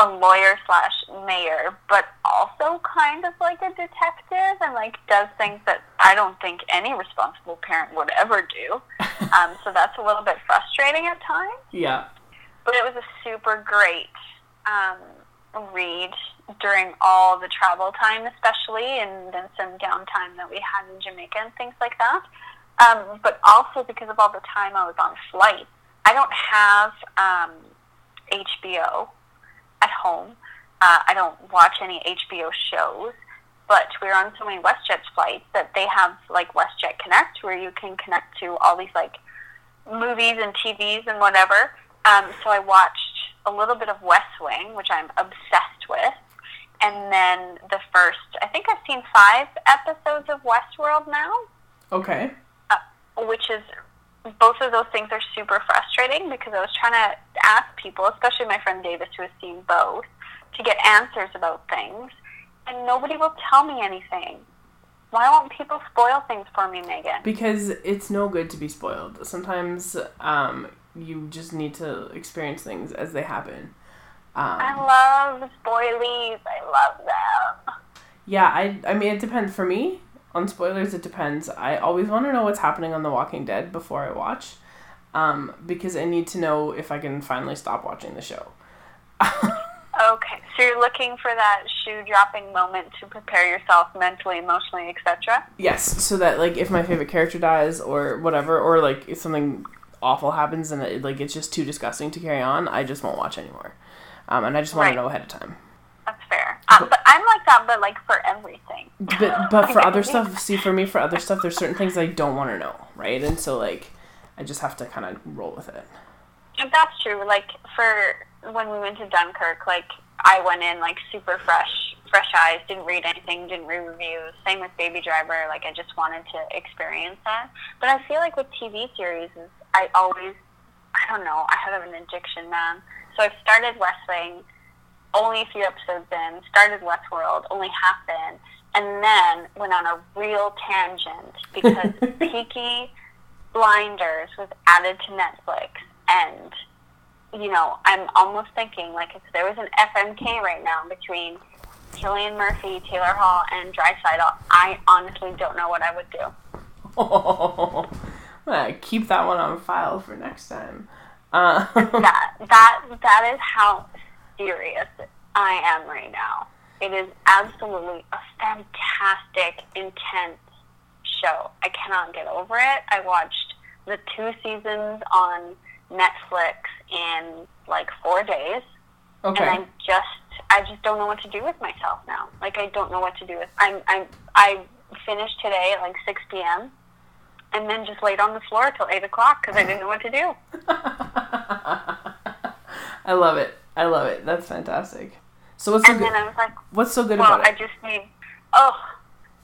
a lawyer slash mayor but also kind of like a detective and like does things that i don't think any responsible parent would ever do um, so that's a little bit frustrating at times Yeah. but it was a super great um, read during all the travel time, especially, and then some downtime that we had in Jamaica and things like that. Um, but also because of all the time I was on flight, I don't have um, HBO at home. Uh, I don't watch any HBO shows. But we're on so many WestJet flights that they have like WestJet Connect, where you can connect to all these like movies and TVs and whatever. Um, so I watched a little bit of West Wing, which I'm obsessed with, and then the first. I think I've seen five episodes of Westworld now, Okay. which is both of those things are super frustrating because I was trying to ask people, especially my friend Davis, who has seen both, to get answers about things. and nobody will tell me anything. Why won't people spoil things for me, Megan? Because it's no good to be spoiled. Sometimes um, you just need to experience things as they happen. Um, I love spoilies. I love them. Yeah, I I mean it depends for me on spoilers. It depends. I always want to know what's happening on The Walking Dead before I watch, um, because I need to know if I can finally stop watching the show. Okay, so you're looking for that shoe dropping moment to prepare yourself mentally, emotionally, etc. Yes, so that like if my favorite character dies or whatever, or like if something awful happens and it, like it's just too disgusting to carry on, I just won't watch anymore. Um, and I just want Right. to know ahead of time. Um, but I'm like that, but like for everything. But but for other stuff, see for me for other stuff, there's certain things I don't want to know, right? And so like I just have to kind of roll with it. And that's true. Like for when we went to Dunkirk, like I went in like super fresh, fresh eyes. Didn't read anything. Didn't read reviews. Same with Baby Driver. Like I just wanted to experience that. But I feel like with TV series, is I always, I don't know. I have an addiction, man. So I've started West Wing, only a few episodes in. Started Westworld, only half in, and then went on a real tangent because Peaky Blinders was added to Netflix, and you know, I'm almost thinking like if there was an FMK right now between Cillian Murphy, Taylor Hall, and Draisaitl, I honestly don't know what I would do. I'm gonna keep that one on file for next time. Uh, That that that is how serious I am right now. It is absolutely a fantastic, intense show. I cannot get over it. I watched the two seasons on Netflix in like four days. okay. and I just I just don't know what to do with myself now. Like I don't know what to do with. I'm I'm I finished today at like six p.m. and then just laid on the floor till eight o'clock because I didn't know what to do. I love it. I love it. That's fantastic. So what's so And good? then I was like, What's so good well, about it? I just need. Oh,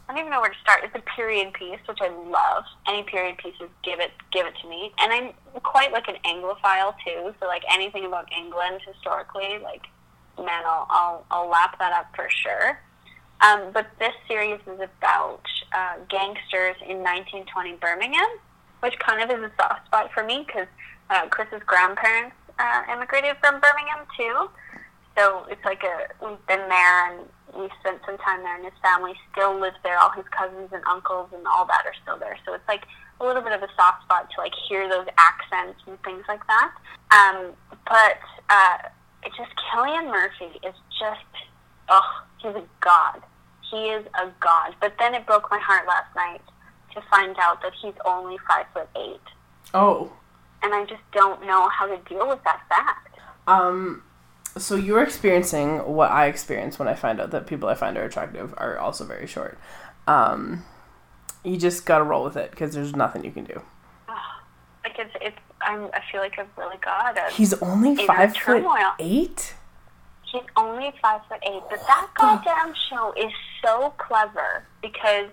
I don't even know where to start. It's a period piece, which I love. Any period pieces, give it give it to me. And I'm quite like an Anglophile too. So like anything about England historically, like man, I'll I'll, I'll lap that up for sure. Um, but this series is about uh, gangsters in 1920 Birmingham, which kind of is a soft spot for me because uh, Chris's grandparents uh, immigrated from Birmingham too. So it's like a we've been there and we spent some time there, and his family still lives there. All his cousins and uncles and all that are still there. So it's like a little bit of a soft spot to like hear those accents and things like that. Um, but uh, it's just Cillian Murphy is just oh he's a god. He is a god. But then it broke my heart last night to find out that he's only five foot eight, Oh, and I just don't know how to deal with that fact. um, so you're experiencing what I experience when I find out that people I find are attractive are also very short. Um, you just gotta roll with it because there's nothing you can do. Like it's it's I'm I feel like I've really got it. He's only five foot turmoil. eight. He's only five foot eight, but that goddamn show is so clever because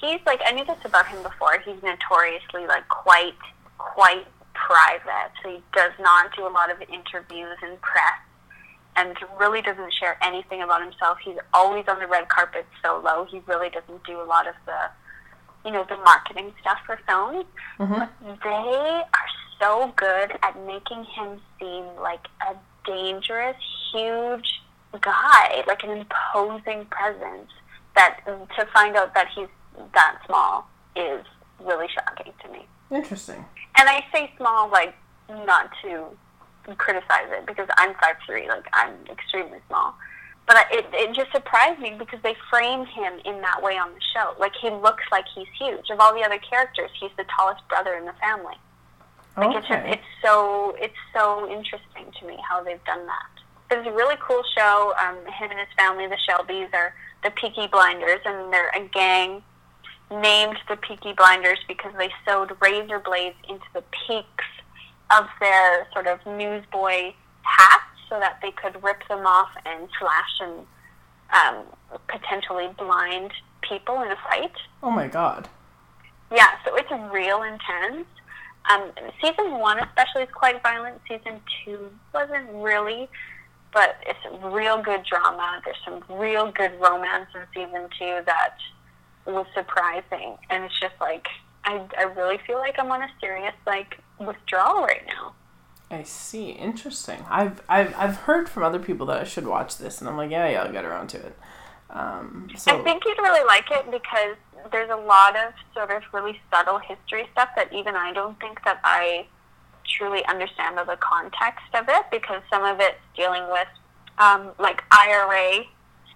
he's like I knew this about him before. He's notoriously like quite quite private, so he does not do a lot of interviews and press, and really doesn't share anything about himself. He's always on the red carpet solo. He really doesn't do a lot of the you know the marketing stuff for films. Mhm. They are so good at making him seem like a dangerous, huge guy, like an imposing presence. That to find out that he's that small is really shocking to me. Interesting. And I say small, like not to criticize it because I'm five three, like I'm extremely small. But I- it it just surprised me because they frame him in that way on the show. Like he looks like he's huge. Of all the other characters, he's the tallest brother in the family. Like it's just Okay. it's so it's so interesting to me how they've done that. It's a really cool show. Um, him and his family, the Shelbys, are the Peaky Blinders, and they're a gang named the Peaky Blinders because they sewed razor blades into the peaks of their sort of newsboy hats so that they could rip them off and slash and um, potentially blind people in a fight. Oh my god. Yeah, so it's real intense. Um, season one especially is quite violent. Season two wasn't really but it's real good drama. There's some real good romance in season two that was surprising, and it's just like I, I really feel like I'm on a serious like withdrawal right now. I see. Interesting. I've I've I've heard from other people that I should watch this, and I'm like, yeah, yeah, I'll get around to it. Um, so I think you'd really like it because there's a lot of sort of really subtle history stuff that even I don't think that I truly understand the context of it because some of it's dealing with um, like IRA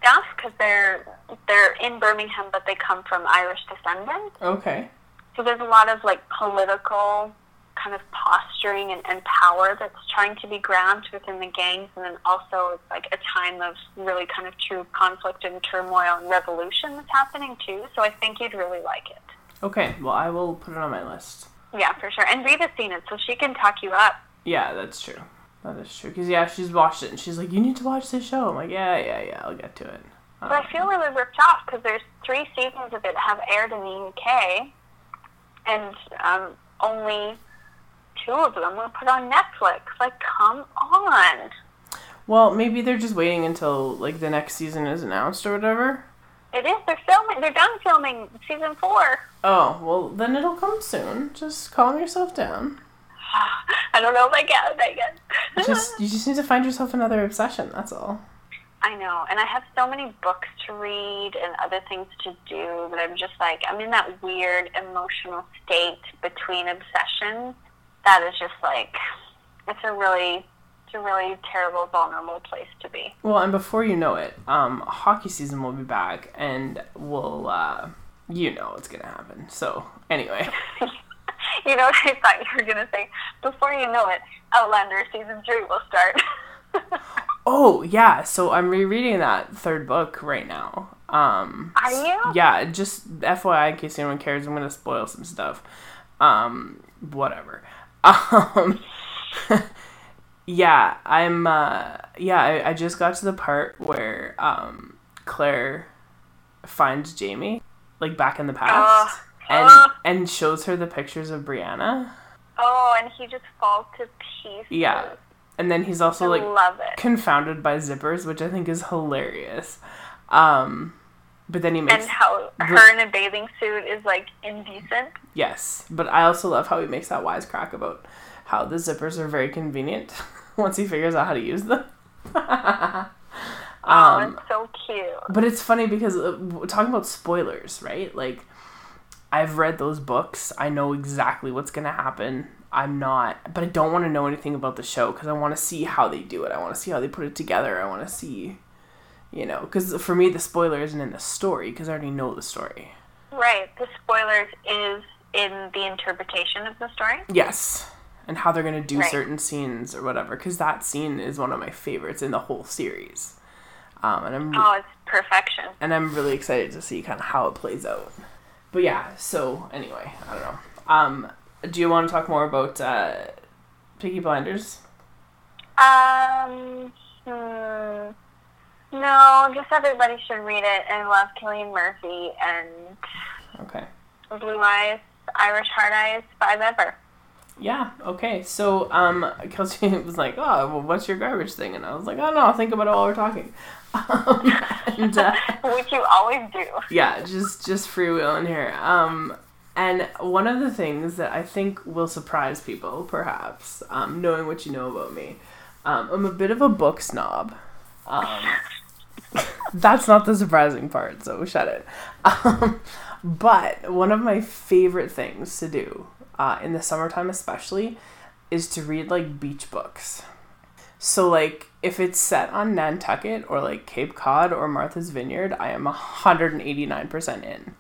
stuff because they're they're in Birmingham but they come from Irish descendants. okay. So there's a lot of like political kind of posturing and, and power that's trying to be grabbed within the gangs and then also it's like a time of really kind of true conflict and turmoil and revolution that's happening too. So I think you'd really like it. Okay. Well, I will put it on my list. Yeah, for sure. And Rita's seen it, so she can talk you up. Yeah, that's true. That is true. Because yeah, she's watched it, and she's like, "You need to watch this show." I'm like, "Yeah, yeah, yeah. I'll get to it." But I feel really ripped off because there's three seasons of it have aired in the UK, and um, only two of them were put on Netflix. Like, come on. Well, maybe they're just waiting until like the next season is announced or whatever. It is. They're filming. They're done filming season four. Oh, well, then it'll come soon. Just calm yourself down. I don't know if I can. I guess. Just you just need to find yourself another obsession. That's all. I know, and I have so many books to read and other things to do that I'm just like I'm in that weird emotional state between obsessions that is just like it's a really it's a really terrible vulnerable place to be. Well, and before you know it, um, hockey season will be back, and we'll, uh, you know, what's gonna happen. So anyway, you know what I thought you were gonna say? Before you know it, Outlander season three will start. oh yeah, so I'm rereading that third book right now. Um, Are you? yeah, just FYI, in case anyone cares, I'm gonna spoil some stuff. Um, whatever. Um, yeah, I'm. Uh, yeah, I, I just got to the part where um, Claire finds Jamie, like back in the past, and uh. and shows her the pictures of Brianna. Oh, and he just falls to pieces. Yeah, and then he's I also like love it. confounded by zippers, which I think is hilarious. Um, but then he makes and how her in a bathing suit is like indecent. yes, but I also love how he makes that wisecrack about how the zippers are very convenient once he figures out how to use them. Oh, um, it's so cute. but it's funny because uh, talking about spoilers, right? Like, I've read those books. I know exactly what's gonna happen. I'm not, but I don't want to know anything about the show because I want to see how they do it. I want to see how they put it together. I want to see, you know, because for me the spoiler isn't in the story because I already know the story. Right. The spoilers is in the interpretation of the story. Yes, and how they're gonna do Right. certain scenes or whatever. Because that scene is one of my favorites in the whole series. Um, and I'm Oh, it's perfection. and I'm really excited to see kind of how it plays out. But yeah, so anyway, I don't know. Um, do you want to talk more about uh, Peaky Blinders? Um, hmm, no, just everybody should read it and love Cillian Murphy and Okay. Blue Eyes, Irish Heart Eyes, Five Ever. Yeah. Okay. So um, Kelsey was like, "Oh, well, what's your garbage thing?" And I was like, "Oh no, I'll think about it while we're talking." Um, and uh, Which you always do. yeah, just just freewheeling here. Um, and one of the things that I think will surprise people, perhaps, um, knowing what you know about me, um, I'm a bit of a book snob. Um, that's not the surprising part, so shut it. Um, but one of my favorite things to do uh, in the summertime, especially, is to read like beach books. So like if it's set on Nantucket or like Cape Cod or Martha's Vineyard, I am 189% in.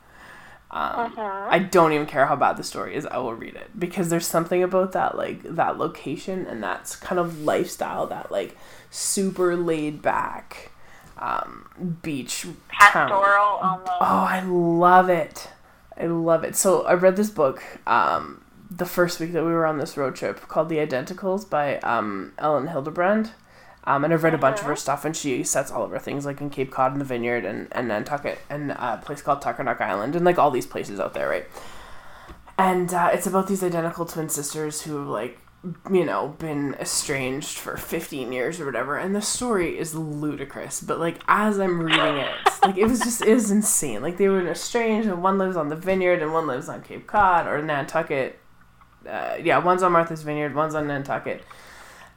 Um, I don't even care how bad the story is. I will read it because there's something about that like that location and that's kind of lifestyle that like super laid back um, beach town. Pastoral almost. Oh, I love it. I love it. So I read this book um, the first week that we were on this road trip called The Identicals by um, Elin Hilderbrand. Um, and I've read a bunch of her stuff, and she sets all of her things like in Cape Cod and the Vineyard and, and Nantucket and a place called Tuckernuck Island and like all these places out there, right? And uh, it's about these identical twin sisters who like you know, been estranged for 15 years or whatever, and the story is ludicrous. But like as I'm reading it, like it was just it was insane. Like they were estranged, and one lives on the vineyard, and one lives on Cape Cod or Nantucket. Uh, yeah, one's on Martha's Vineyard, one's on Nantucket,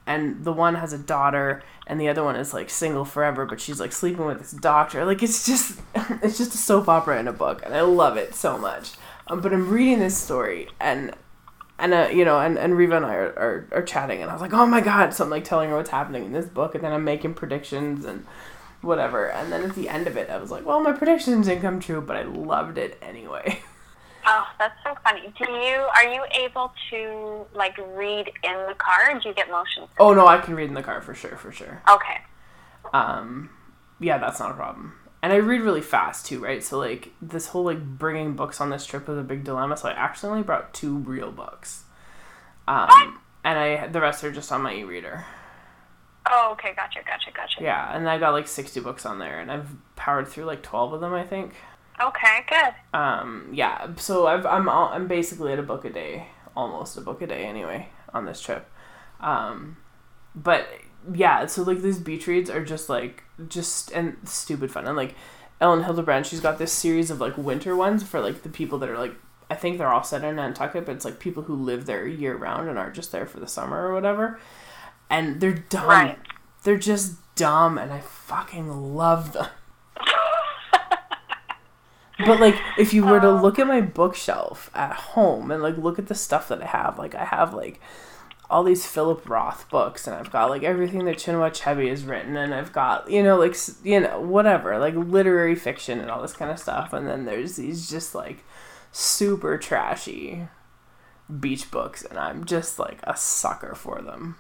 and the one has a daughter, and the other one is like single forever, but she's like sleeping with this doctor. Like it's just it's just a soap opera in a book, and I love it so much. Um, but I'm reading this story, and and uh, you know, and, and Riva and I are, are, are chatting, and I was like, oh my god, so I'm like telling her what's happening in this book, and then I'm making predictions and whatever, and then at the end of it, I was like, well, my predictions didn't come true, but I loved it anyway. Oh, that's so funny. Do you are you able to like read in the car? Do you get motion? Oh no, I can read in the car for sure, for sure. Okay. Um, yeah, that's not a problem. And I read really fast too, right? So like this whole like bringing books on this trip was a big dilemma. So I actually only brought two real books, um, and I the rest are just on my e-reader. Oh, okay. Gotcha. Gotcha. Gotcha. Yeah, and I got like sixty books on there, and I've powered through like twelve of them, I think. Okay. Good. Um, yeah, so I've, I'm all, I'm basically at a book a day, almost a book a day anyway on this trip. Um, but yeah, so like these beach reads are just like just and stupid fun and like Elin Hilderbrand, she's got this series of like winter ones for like the people that are like I think they're all set in Nantucket, but it's like people who live there year round and aren't just there for the summer or whatever. And they're dumb. Right. They're just dumb and I fucking love them. But like if you were to Oh. look at my bookshelf at home and like look at the stuff that I have, like I have like all these Philip Roth books and I've got like everything that Chinua Achebe has written and I've got you know like you know whatever like literary fiction and all this kind of stuff and then there's these just like super trashy beach books and I'm just like a sucker for them.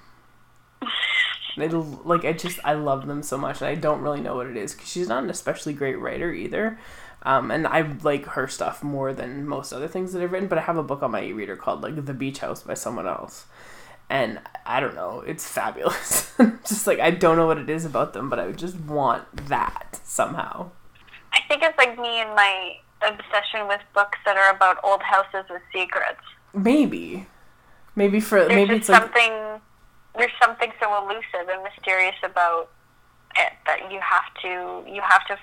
They like I just I love them so much and I don't really know what it is because she's not an especially great writer either. Um, and I like her stuff more than most other things that I've written, but I have a book on my e-reader called like The Beach House by someone else. And I don't know, it's fabulous. just like I don't know what it is about them, but I would just want that somehow. I think it's like me and my obsession with books that are about old houses with secrets. Maybe. Maybe for There's maybe it's like something. There's something so elusive and mysterious about it that you have to. You have to.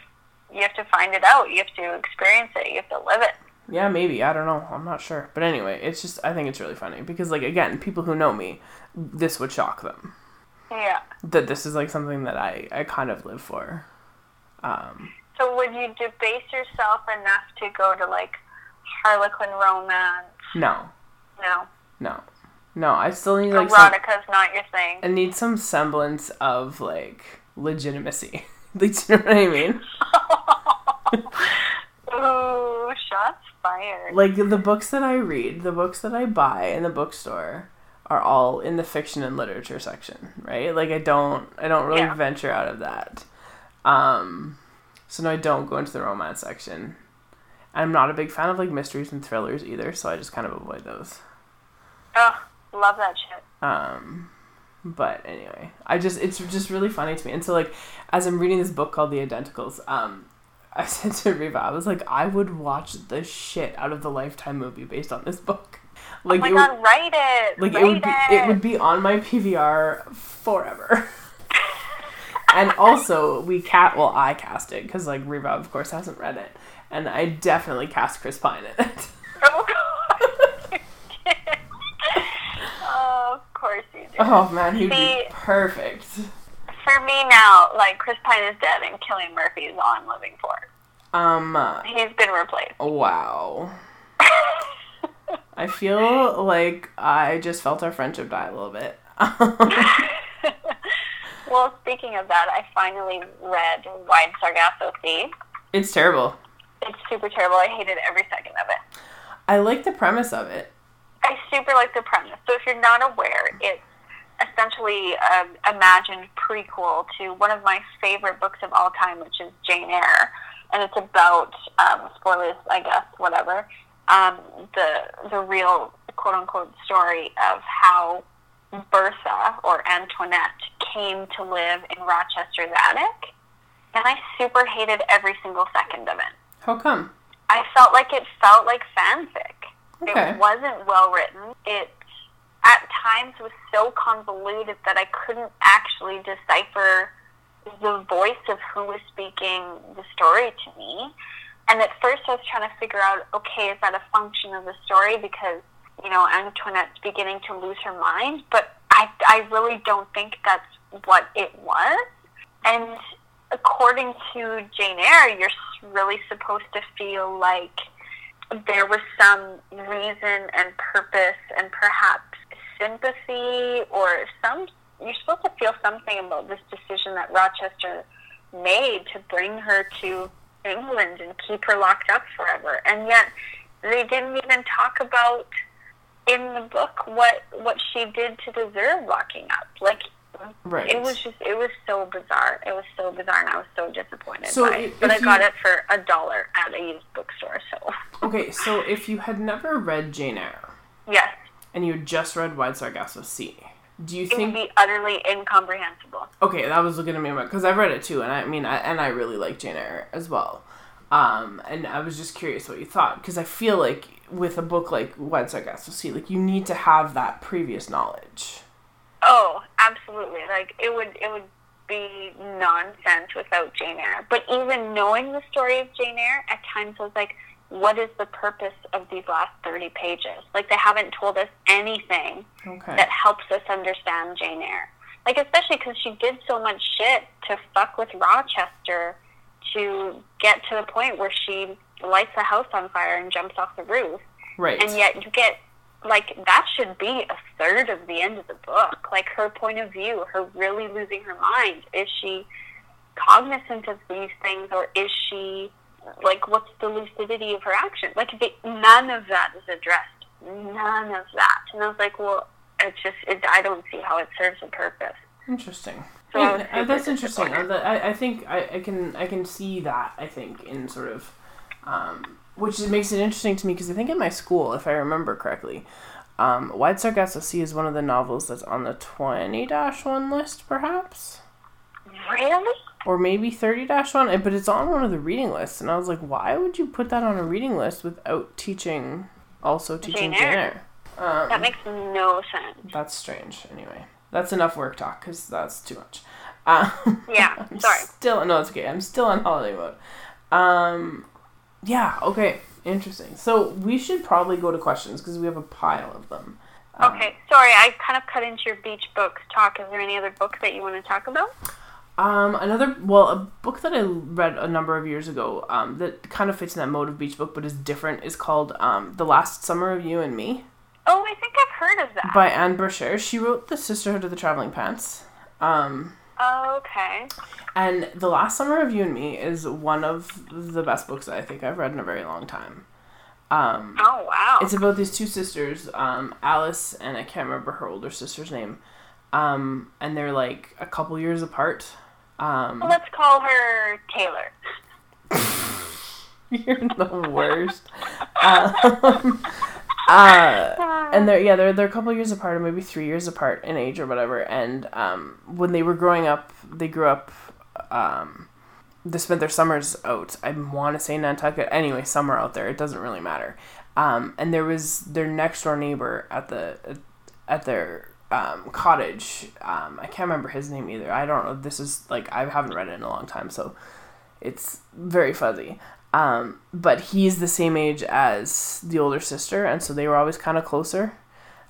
You have to find it out. You have to experience it. You have to live it. Yeah, maybe. I don't know. I'm not sure. But anyway, it's just I think it's really funny because like again, people who know me, this would shock them. Yeah. That this is like something that I I kind of live for. Um So would you debase yourself enough to go to like Harlequin romance? no. No. No. No, I still need like some, Erotica's not your thing. I need some semblance of like legitimacy. Do you know what I mean? Ooh, shots fired. Like the books that I read, the books that I buy in the bookstore are all in the fiction and literature section, right? Like I don't I don't really Yeah. venture out of that. Um so no I don't go into the romance section. I'm not a big fan of like mysteries and thrillers either, so I just kind of avoid those. Oh, love that shit. Um, but anyway, I just it's just really funny to me. And so like as I'm reading this book called The Identicals, um, I said to Riva, I was like, I would watch the shit out of the Lifetime movie based on this book. Like oh my it, god, would, write it. like write it would be it would be on my PVR forever. and also we cat well I cast it because like Riva of course hasn't read it, and I definitely cast Chris Pine in it. Oh god. oh, of course you do. oh man, he'd be perfect. For me now, like Chris Pine is dead and Cillian Murphy is all I'm living for. Um. He's been replaced. Wow. I feel like I just felt our friendship die a little bit. well, speaking of that, I finally read Wide Sargasso Sea. it's terrible. It's super terrible. I hated every second of it. I like the premise of it. I super like the premise. So if you're not aware, it's essentially an imagined prequel to one of my favorite books of all time, which is Jane Eyre, and it's about um, spoilers, I guess, whatever. Um, the the real quote unquote story of how Bertha or Antoinette came to live in Rochester's attic, and I super hated every single second of it. How come? I felt like it felt like fanfic. Okay. It wasn't well written. It at times was so convoluted that I couldn't actually decipher the voice of who was speaking the story to me. And at first I was trying to figure out, okay, is that a function of the story because, you know, Antoinette's beginning to lose her mind? But I, I really don't think that's what it was. And according to Jane Eyre, you're really supposed to feel like there was some reason and purpose and perhaps sympathy or some you're supposed to feel something about this decision that Rochester made to bring her to England and keep her locked up forever. And yet they didn't even talk about in the book what what she did to deserve locking up. Like Right. it was just it was so bizarre. It was so bizarre and I was so disappointed So by it. But I got you- it for a dollar at a used bookstore, so Okay, so if you had never read Jane Eyre yes. and you had just read Wide Sargasso Sea, do you think. It would be utterly incomprehensible. Okay, that was looking at me because I've read it too, and I mean, I, and I really like Jane Eyre as well. Um, and I was just curious what you thought because I feel like with a book like Wide Sargasso Sea, like you need to have that previous knowledge. Oh, absolutely. Like it would it would be nonsense without Jane Eyre. But even knowing the story of Jane Eyre, at times I was like, what is the purpose of these last thirty pages? Like they haven't told us anything Okay. that helps us understand Jane Eyre. Like especially because she did so much shit to fuck with Rochester to get to the point where she lights the house on fire and jumps off the roof Right. and yet you get like that should be a third of the end of the book like her point of view her really losing her mind is she cognizant of these things or is she like what's the lucidity of her action like they, none of that is addressed none of that and i was like well it's just it, i don't see how it serves a purpose Interesting. So Yeah, uh, that's interesting. Uh, I, I think I, I can I can see that. I think in sort of, um, which makes it interesting to me because I think in my school, if I remember correctly, um, Wide Sargasso Sea is one of the novels that's on the 20 1 list, perhaps. really or maybe 30 dash one but it's on one of the reading lists and i was like why would you put that on a reading list without teaching also teaching Jane Eyre. um, that makes no sense that's strange anyway that's enough work talk because that's too much um, Yeah, I'm sorry. still no it's okay i'm still on holiday mode um yeah okay interesting. So we should probably go to questions because we have a pile of them. Um, okay sorry i kind of cut into your beach books talk. Is there any other book that you want to talk about? Um, another well, a book that I read a number of years ago, um, that kind of fits in that mode of beach book, but is different, is called um, "The Last Summer of You and Me" Oh, I think I've heard of that. by Ann Brashares. She wrote "The Sisterhood of the Traveling Pants," um, okay. and "The Last Summer of You and Me" is one of the best books that I think I've read in a very long time. Um, Oh, wow. it's about these two sisters, um, Alice and I can't remember her older sister's name, um, and they're like a couple years apart. Um, Let's call her Taylor. You're the worst. Um, uh, and they're yeah they're they're a couple years apart or maybe three years apart in age or whatever. And um, when they were growing up, they grew up. Um, they spent their summers out. I want to say Nantucket. Anyway, somewhere out there. It doesn't really matter. Um, and there was their next door neighbor at the at their um, cottage. Um, I can't remember his name either. I don't know. This is like I haven't read it in a long time, so it's very fuzzy. Um, but he's the same age as the older sister, and so they were always kind of closer.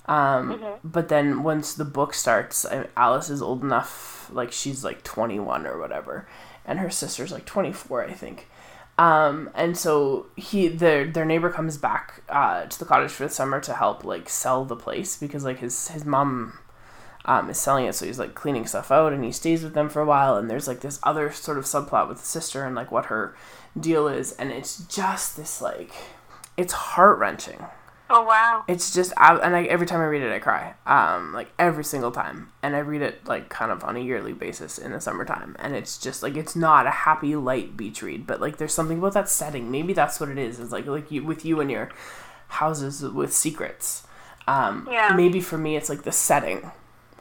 Um, But then once the book starts, Alice is old enough, like she's like 21 or whatever, and her sister's like 24, I think. Um, and so he their their neighbor comes back uh, to the cottage for the summer to help like sell the place because like his his mom um, is selling it, so he's like cleaning stuff out, and he stays with them for a while. And there's like this other sort of subplot with the sister and like what her deal is, and it's just this like it's heart wrenching. Oh, wow. It's just I- and I, every time I read it, I cry. Um, like every single time, and I read it like kind of on a yearly basis in the summertime, and it's just like it's not a happy light beach read, but like there's something about that setting. Maybe that's what it is. Is like like you with you and your houses with secrets. Um, Yeah. Maybe for me, it's like the setting,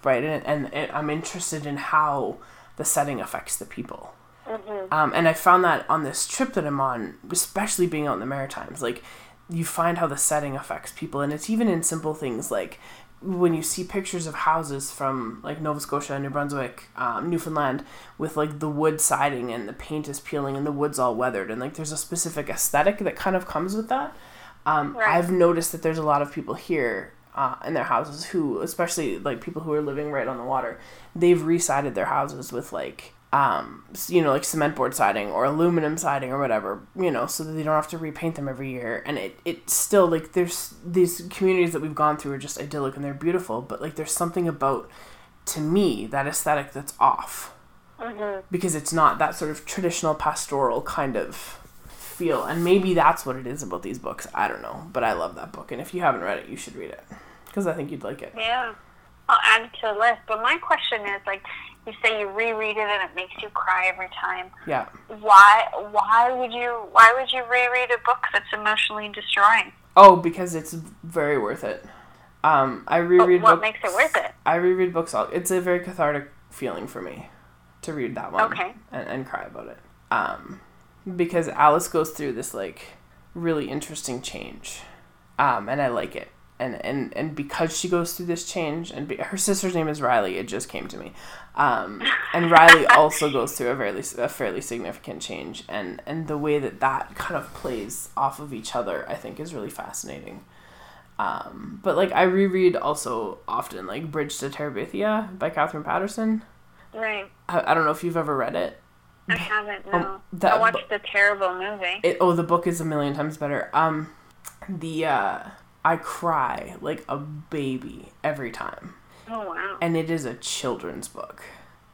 right? And, and, and I'm interested in how the setting affects the people. Um, and I found that on this trip that I'm on, especially being out in the Maritimes, like you find how the setting affects people, and it's even in simple things like when you see pictures of houses from like Nova Scotia, New Brunswick, um, Newfoundland, with like the wood siding and the paint is peeling and the wood's all weathered, and like there's a specific aesthetic that kind of comes with that. Um, Right. I've noticed that there's a lot of people here uh, in their houses who, especially like people who are living right on the water, they've resided their houses with like um, you know, like cement board siding or aluminum siding or whatever, you know, so that they don't have to repaint them every year. And it, it still, like, there's these communities that we've gone through are just idyllic and they're beautiful, but, like, there's something about, to me, that aesthetic that's off. hmm Because it's not that sort of traditional pastoral kind of feel. And maybe that's what it is about these books. I don't know. But I love that book. And if you haven't read it, you should read it. Because I think you'd like it. Yeah. I'll add it to the list. But my question is like, you say you reread it and it makes you cry every time. Yeah. Why? Why would you? Why would you reread a book that's emotionally destroying? Oh, because it's very worth it. Um, I But reread what books. makes it worth it? I reread books all. It's a very cathartic feeling for me to read that one Okay. and, and cry about it. Um, because Alice goes through this like really interesting change, um, and I like it. And, and and because she goes through this change, and be, her sister's name is Riley. It just came to me, um, and Riley also goes through a fairly a fairly significant change, and and the way that that kind of plays off of each other, I think, is really fascinating. Um, but like I reread also often like Bridge to Terabithia by Katherine Paterson. Right. I, I don't know if you've ever read it. I haven't. Um, No. that I watched the terrible movie. It oh the book is a million times better. Um, the uh, I cry like a baby every time, Oh wow. and it is a children's book.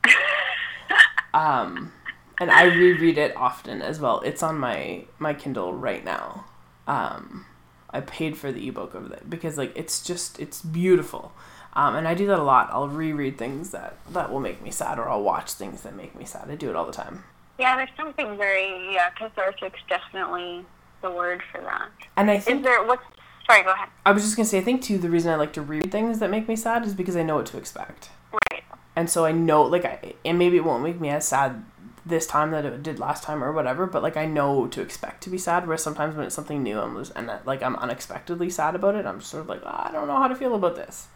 um, and I reread it often as well. It's on my my Kindle right now. Um, I paid for the ebook of it because like it's just it's beautiful. Um, and I do that a lot. I'll reread things that that will make me sad, or I'll watch things that make me sad. I do it all the time. Yeah, there's something very yeah, cathartic's definitely the word for that. And I think Is there what's? Sorry, go ahead. I was just gonna say I think too the reason I like to read things that make me sad is because I know what to expect, Right. and so I know like I and maybe it won't make me as sad this time that it did last time or whatever, but like I know to expect to be sad. Whereas sometimes when it's something new, I'm just, and that, like I'm unexpectedly sad about it. I'm sort of like "Ah, I don't know how to feel about this.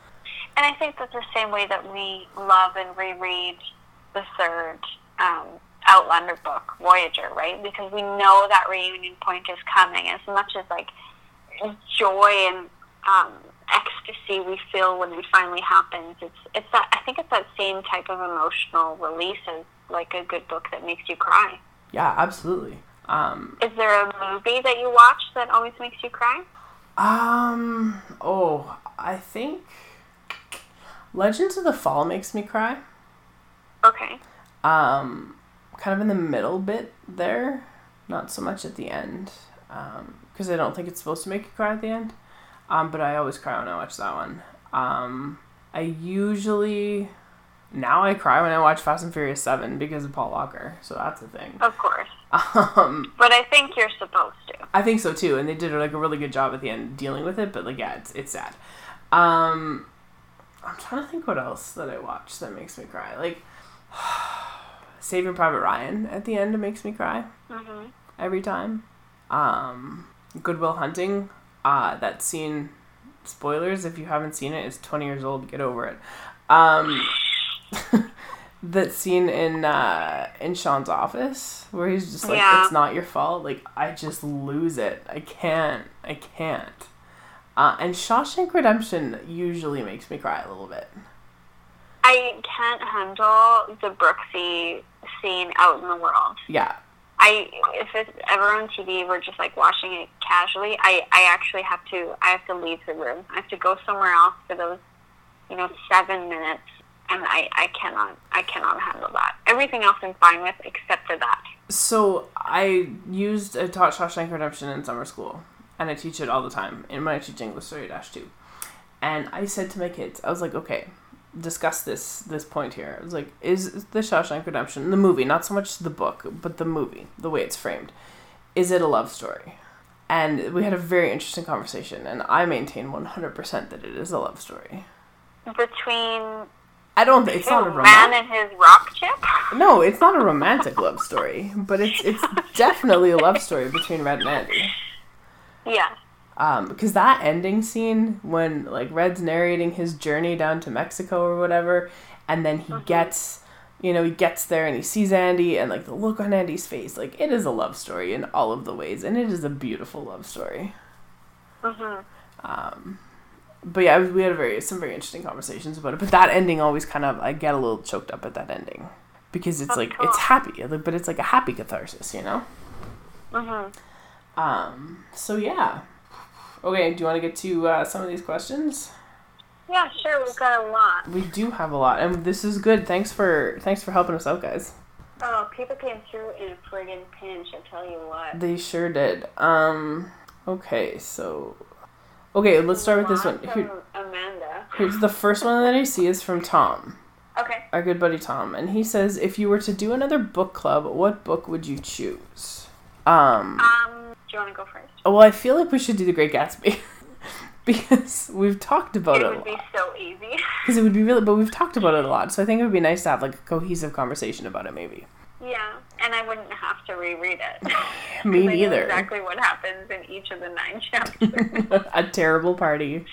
And I think that's the same way that we love and reread the third um, Outlander book, Voyager, right? Because we know that reunion point is coming. As much as like joy and um, ecstasy we feel when it finally happens, it's it's that I think it's that same type of emotional release as like a good book that makes you cry. Yeah, absolutely. Um, Is there a movie that you watch that always makes you cry? um, oh, I think Legends of the Fall makes me cry. Okay. Um, kind of in the middle bit there, not so much at the end, because I don't think it's supposed to make you cry at the end. Um, but I always cry when I watch that one. Um, I usually now I cry when I watch Fast and Furious Seven because of Paul Walker, so that's a thing. Of course. Um, But I think you're supposed to. I think so too, and they did like a really good job at the end dealing with it. But like, yeah, it's it's sad. Um, I'm trying to think what else that I watched that makes me cry. Like, Saving Private Ryan at the end makes me cry hmm every time. Um, Goodwill Hunting, uh, that scene. Spoilers if you haven't seen it, it's 20 years old. Get over it. Um, that scene in uh, in Sean's office where he's just like, Yeah. "It's not your fault." Like I just lose it. I can't. I can't. Uh, and Shawshank Redemption usually makes me cry a little bit. I can't handle the Brooksy scene out in the world. Yeah, I if it's ever on TV, we're just like watching it casually. I I actually have to I have to leave the room. I have to go somewhere else for those, you know, seven minutes, and I I cannot I cannot handle that. Everything else I'm fine with except for that. So I used I taught Shawshank Redemption in summer school, and I teach it all the time. in my I teach English Story Dash two, and I said to my kids, I was like, okay, discuss this this point here. It's like, is the Shawshank Redemption the movie, not so much the book, but the movie, the way it's framed, is it a love story? And we had a very interesting conversation, and I maintain one hundred percent that it is a love story. Between I don't. It's not a romantic. man and his rock chip. No, it's not a romantic love story, but it's it's definitely a love story between Red and Andy. Yeah. Um, because that ending scene when like Red's narrating his journey down to Mexico or whatever, and then he gets, you know, he gets there and he sees Andy and like the look on Andy's face, like it is a love story in all of the ways, and it is a beautiful love story. Mhm. Um, but yeah, we had a very some very interesting conversations about it. But that ending always kind of I get a little choked up at that ending because it's That's like cool. it's happy, but it's like a happy catharsis, you know. Mhm. Um. So yeah. Okay. Do you want to get to uh, some of these questions? Yeah, sure. We've got a lot. We do have a lot, and this is good. Thanks for thanks for helping us out, guys. Oh, people came through in a friggin' pinch. I tell you what. They sure did. Um. Okay. So. Okay. Let's start with this one. Here, Amanda. here's the first one that I see is from Tom. Okay. our good buddy Tom, and he says, if you were to do another book club, what book would you choose? Um, Um, do you want to go first? well, I feel like we should do The Great Gatsby because we've talked about It it a would be so easy. Because it would be really, but we've talked about it a lot, so I think it would be nice to have like a cohesive conversation about it, maybe. yeah, and I wouldn't have to reread it. Me I know neither. Exactly what happens in each of the nine chapters. a terrible party,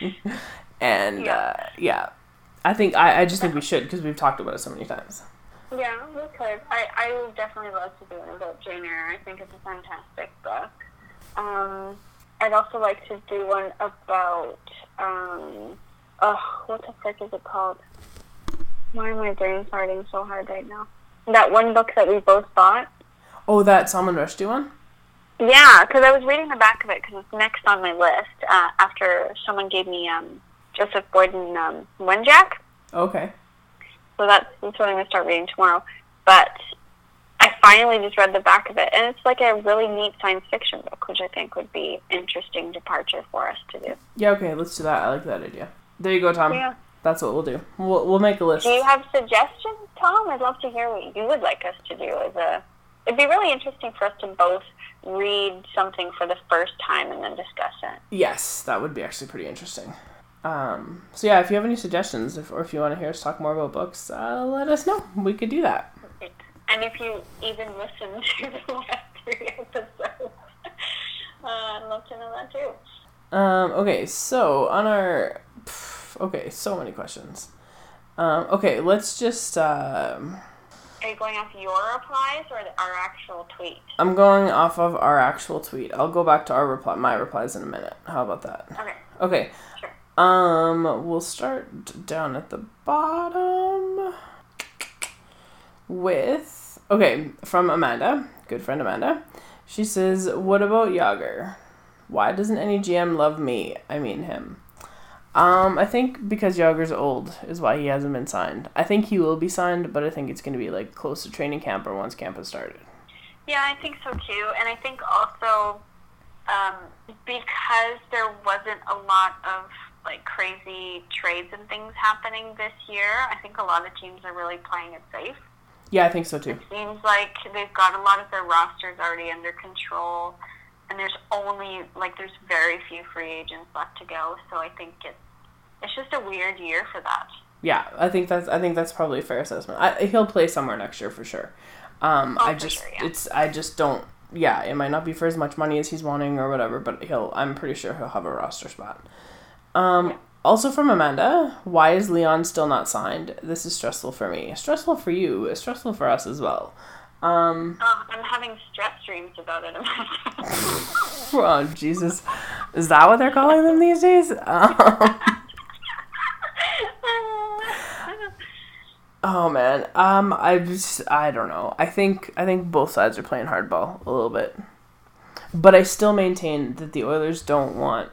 and Yeah. uh, yeah, I think I, I just think we should because we've talked about it so many times. Yeah, we could. I, I would definitely love to do one about Jane Eyre. I think it's a fantastic book. Um, I'd also like to do one about, um, oh, what the frick is it called? Why am my brain farting so hard right now? That one book that we both bought. Oh, that Salman Rushdie one. Yeah, because I was reading the back of it because it's next on my list uh, after someone gave me um, Joseph Boyden um, Wenjack. Okay. So that's, that's what I'm going to start reading tomorrow. But I finally just read the back of it, and it's like a really neat science fiction book, which I think would be interesting departure for us to do. Yeah. Okay. Let's do that. I like that idea. There you go, Tom. Yeah. That's what we'll do. We'll we'll make a list. Do you have suggestions, Tom? I'd love to hear what you would like us to do. As a, it'd be really interesting for us to both read something for the first time and then discuss it. Yes, that would be actually pretty interesting. Um, so yeah, if you have any suggestions, if, or if you want to hear us talk more about books, uh, let us know. We could do that. And if you even listen to the last three episodes, uh, I'd love to know that too. Um, okay, so on our, pff, okay, so many questions. Um, okay, let's just. Um, Are you going off your replies or our actual tweet? I'm going off of our actual tweet. I'll go back to our reply, my replies in a minute. How about that? Okay, Okay. sure. Um, we'll start down at the bottom with okay from Amanda, good friend Amanda. She says, "What about Jagr? Why doesn't any GM love me? I mean him." Um, I think because Jagr's old is why he hasn't been signed. I think he will be signed, but I think it's going to be like close to training camp or once camp has started. Yeah, I think so too. And I think also um, because there wasn't a lot of like crazy trades and things happening this year, I think a lot of teams are really playing it safe. Yeah, I think so too. It seems like they've got a lot of their rosters already under control, and there's only like there's very few free agents left to go. So I think it's it's just a weird year for that. Yeah, I think that's I think that's probably a fair assessment. I, he'll play somewhere next year for sure. Um, Oh, I just sure, yeah. it's I just don't. Yeah, it might not be for as much money as he's wanting or whatever, but he'll. I'm pretty sure he'll have a roster spot. Um, also from Amanda, why is Leon still not signed? This is stressful for me. Stressful for you. Stressful for us as well. Um, Oh, I'm having stress dreams about it. oh Jesus, is that what they're calling them these days? Um, Oh man, um, I just I don't know. I think I think both sides are playing hardball a little bit, but I still maintain that the Oilers don't want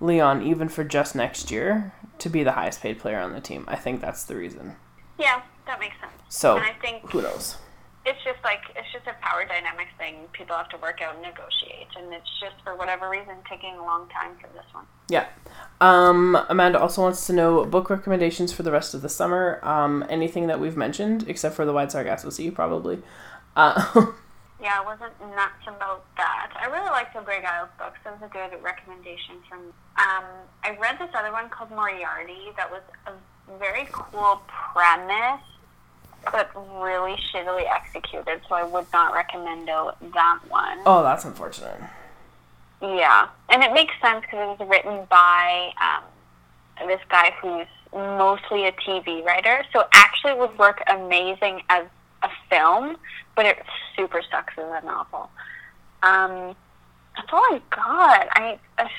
Leon even for just next year to be the highest paid player on the team. I think that's the reason. yeah, that makes sense. So And I think who knows? it's just like it's just a power dynamic thing people have to work out and negotiate, and it's just for whatever reason taking a long time for this one. Yeah. Um, Amanda also wants to know book recommendations for the rest of the summer. Um, anything that we've mentioned except for the Wide Sargasso Sea, probably. Uh, Yeah, I wasn't nuts about that. I really liked the Greg Iles books. That was a good recommendation from. Um, I read this other one called Moriarty. That was a very cool premise, but really shittily executed. So I would not recommend that one. oh, that's unfortunate. Yeah, and it makes sense because it was written by um, this guy who's mostly a TV writer, so it actually would work amazing as film, but it super sucks as a novel. Um, that's all I got. I, I,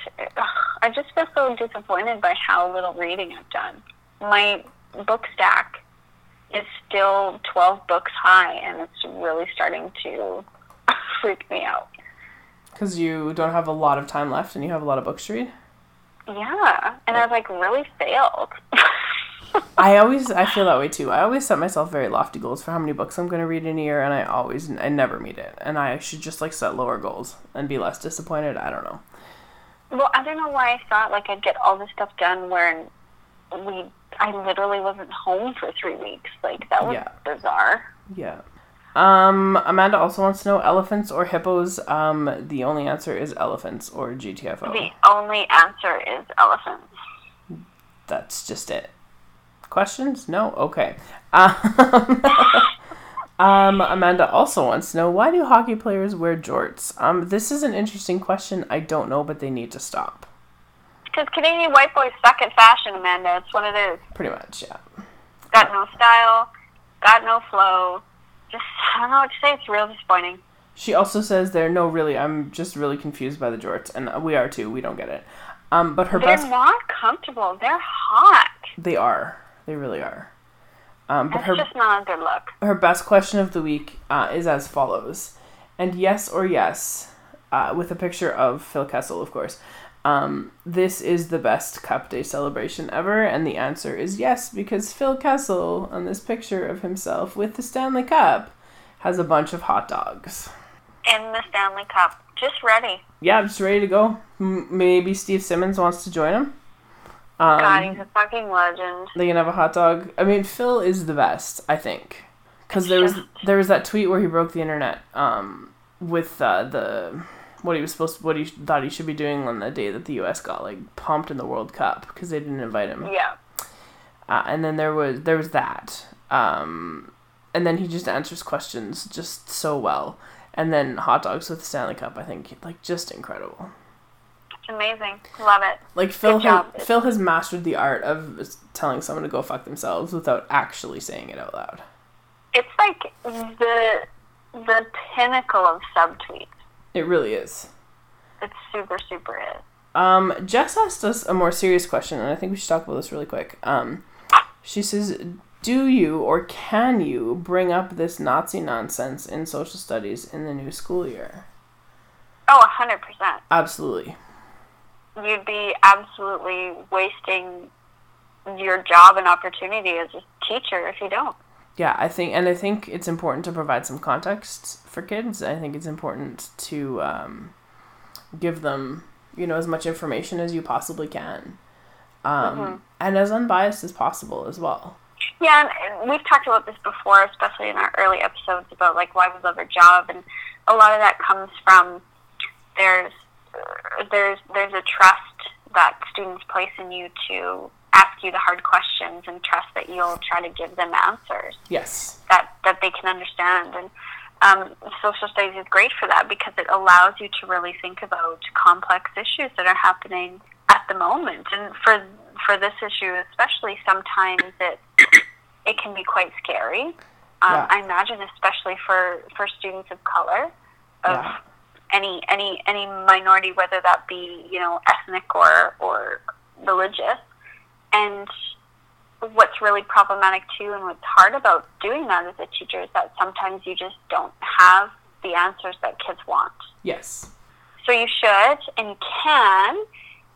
I just feel so disappointed by how little reading I've done. My book stack is still 12 books high, and it's really starting to freak me out. Because you don't have a lot of time left and you have a lot of books to read? Yeah, and I've like really failed. I always I feel that way too. I always set myself very lofty goals for how many books I'm going to read in a year, and I always I never meet it. And I should just like set lower goals and be less disappointed. I don't know. Well, I don't know why I thought like I'd get all this stuff done where we I literally wasn't home for three weeks. Like that was Yeah. bizarre. Yeah. Um, Amanda also wants to know elephants or hippos. Um, the only answer is elephants or GTFO. The only answer is elephants. That's just it. Questions? No? Okay. Um, um, Amanda also wants to know why do hockey players wear jorts? Um, this is an interesting question. I don't know, but they need to stop. Because Canadian white boys suck at fashion, Amanda. It's what it is. Pretty much, yeah. Got no style, got no flow. Just I don't know what to say. It's real disappointing. She also says there. No, really, I'm just really confused by the jorts, and we are too. We don't get it. Um, but her They're best. not comfortable. They're hot. They are. They really are. Um, but It's her just not a good look. her best question of the week uh, is as follows. And yes or yes, uh, with a picture of Phil Kessel, of course. Um, this is the best Cup Day celebration ever, and the answer is yes, because Phil Kessel, on this picture of himself with the Stanley Cup, has a bunch of hot dogs. In the Stanley Cup, just ready. Yeah, just ready to go. M- maybe Steve Simmons wants to join him. Um, God, he's a fucking legend. they can have a hot dog. I mean, Phil is the best, I think, because there was there was that tweet where he broke the internet um, with uh, the what he was supposed what he thought he should be doing on the day that the U.S. got like pumped in the World Cup because they didn't invite him. Yeah. Uh, and then there was there was that, um, and then he just answers questions just so well. And then hot dogs with the Stanley Cup, I think, like just incredible. Amazing. Love it. Like Phil, has, Phil has mastered the art of telling someone to go fuck themselves without actually saying it out loud. It's like the the pinnacle of subtweets. It really is. It's super, super is. Um, Jess asked us a more serious question, and I think we should talk about this really quick. Um, she says, "Do you or can you bring up this Nazi nonsense in social studies in the new school year?" Oh, a hundred percent. Absolutely. You'd be absolutely wasting your job and opportunity as a teacher if you don't. Yeah, I think, and I think it's important to provide some context for kids. I think it's important to um, give them, you know, as much information as you possibly can, um, Mhm. and as unbiased as possible as well. Yeah, and- we've talked about this before, especially in our early episodes about like why we love our job, and a lot of that comes from there's there's there's a trust that students place in you to ask you the hard questions and trust that you'll try to give them answers Yes. that that they can understand and um, social studies is great for that because it allows you to really think about complex issues that are happening at the moment and for for this issue especially sometimes it it can be quite scary um, Yeah. I imagine especially for for students of color of Yeah. Any any any minority whether that be you know ethnic or or religious and what's really problematic too and what's hard about doing that as a teacher is that sometimes you just don't have the answers that kids want. Yes. So you should and you can.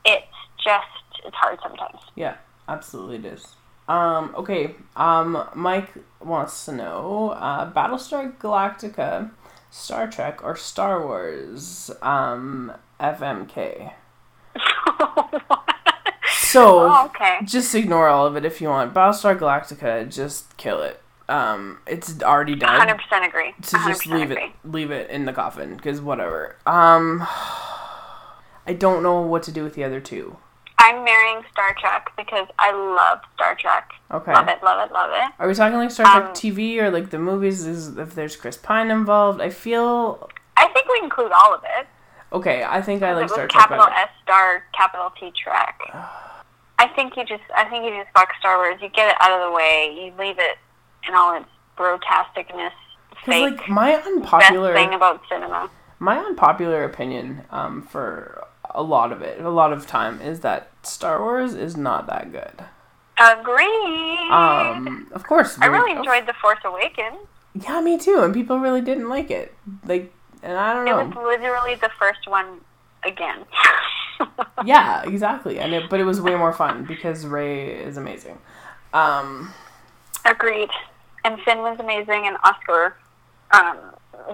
It's just it's hard sometimes. Yeah. Absolutely, it is. Um. Okay. Um. Mike wants to know: uh, Battlestar Galactica, Star Trek, or Star Wars? Um. FMK. So. oh, okay. Just ignore all of it if you want. Battlestar Galactica, just kill it. Um, it's already done. Hundred percent agree. So just leave agree. it, leave it in the coffin, because whatever. Um, I don't know what to do with the other two. I'm marrying Star Trek because I love Star Trek. Okay. Love it, love it, love it. Are we talking like Star Trek Um, TV or like the movies? Is if there's Chris Pine involved? I feel I think we include all of it. Okay, I think I like Star Trek capital better. S star capital T Trek. I think you just I think you just fuck Star Wars. You get it out of the way. You leave it in all its brotasticness. Fake. like my unpopular thing about cinema. my unpopular opinion um, for a lot of it, a lot of time, is that Star Wars is not that good. Agreed. Um, of course, I really enjoyed The Force Awakens. Yeah, me too. And people really didn't like it. Like, and I don't know. It was literally the first one again. yeah, exactly. And it, but it was way more fun because Rey is amazing. Um, Agreed. And Finn was amazing, and Oscar, um,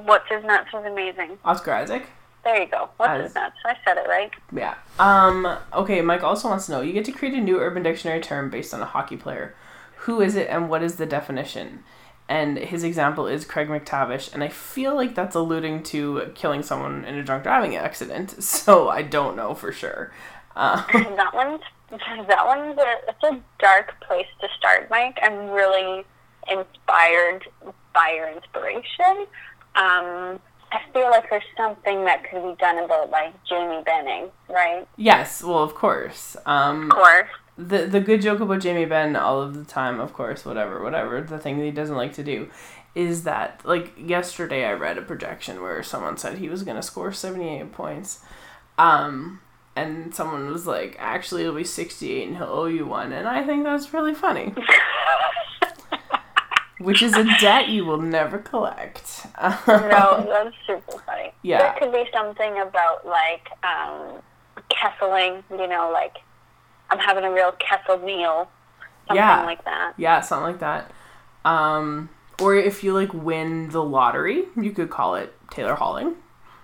what's his nuts was amazing. Oscar Isaac. There you go. What's As- nuts? I said it right. Yeah. Um, okay, Mike also wants to know you get to create a new Urban Dictionary term based on a hockey player. Who is it and what is the definition? And his example is Craig MacTavish, and I feel like that's alluding to killing someone in a drunk driving accident, so I don't know for sure. Uh, that one's that one's a, it's a dark place to start, Mike. I'm really inspired by your inspiration. Um, I feel like there's something that could be done about like Jamie Benning, right? yes, well, of course. Um, Of course. the the good joke about Jamie Benn all of the time, of course, whatever, whatever. The thing that he doesn't like to do is that like yesterday I read a projection where someone said he was gonna score seventy eight points. Um and someone was like, actually it'll be sixty eight and he'll owe you one and I think that's really funny. Which is a debt you will never collect. no, that's super funny. Yeah. There could be something about like um, kesseling, you know, like I'm having a real kessel meal, something Yeah. like that. Yeah, something like that. Um or if you like win the lottery, you could call it Taylor Halling.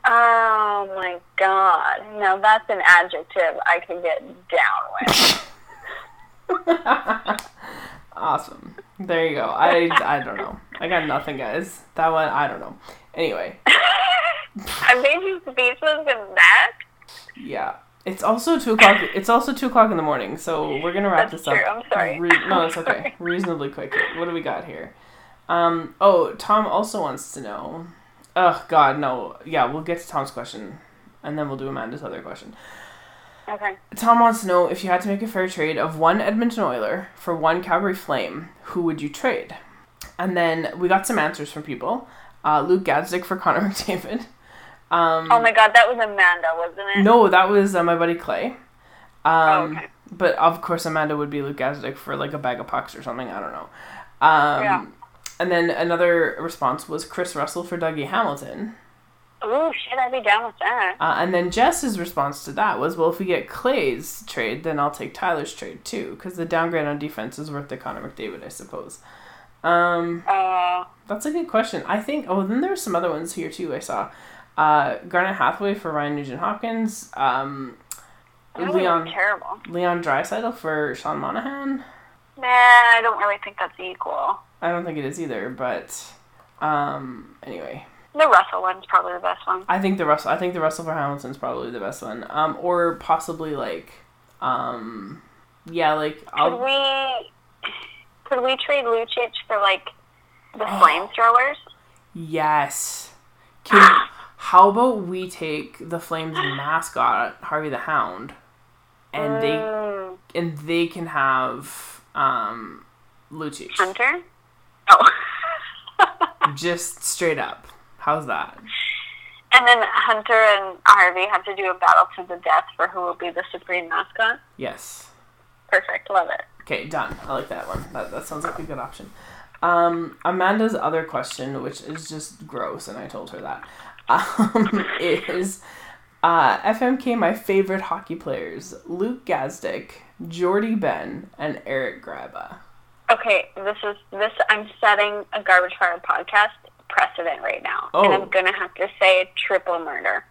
Oh my god. No, that's an adjective I could get down with. Awesome. There you go. I I don't know. I got nothing, guys. That one I don't know. Anyway, I made you speechless in that. yeah. It's also two o'clock. It's also two o'clock in the morning. So we're gonna wrap That's this true. up. I'm sorry. Re- no, it's okay. Reasonably quick. What do we got here? Um. Oh, Tom also wants to know. Oh God, no. Yeah, we'll get to Tom's question, and then we'll do Amanda's other question. Okay. Tom wants to know if you had to make a fair trade of one Edmonton Oiler for one Calgary Flame, who would you trade? And then we got some answers from people. Uh, Luke Gazdic for Connor McDavid. Um, Oh my god, that was Amanda, wasn't it? no, that was uh, my buddy Clay. Um, Oh, okay. But of course, Amanda would be Luke Gazdic for like a bag of pucks or something. I don't know. Um, Yeah. And then another response was Kris Russell for Dougie Hamilton. Ooh, shit, I'd be down with that. Uh, and then Jess's response to that was, well, if we get Clay's trade, then I'll take Tyler's trade too, because the downgrade on defense is worth the Connor McDavid, I suppose. Um, Uh, that's a good question. I think. Oh, then there's some other ones here too. I saw, uh, Garnet Hathaway for Ryan Nugent Hopkins. Um, Leon terrible. Leon Draisaitl for Sean Monahan. Nah, I don't really think that's equal. I don't think it is either, but um, anyway, The Russell one's probably the best one. I think the Russell. I think the Russell for Hamilton's probably the best one. Um, or possibly like, um, yeah, like Could I'll. we could we trade Lucic for like the Oh. flamethrowers? Yes. Can, how about we take the Flames mascot, Harvey the Hound, and they Mm, and they can have um Lucic. Hunter? Oh. Just straight up. How's that? and then Hunter and Harvey have to do a battle to the death for who will be the supreme mascot. Yes. Perfect, love it. Okay, done. I like that one. That, that sounds like a good option. Um, Amanda's other question, which is just gross, and I told her that, um, is uh, FMK my favorite hockey players Luke Gazdic, Jordie Benn, and Eric Gryba. Okay, this is this. I'm setting a garbage fire podcast precedent right now, Oh. and I'm gonna have to say triple murder.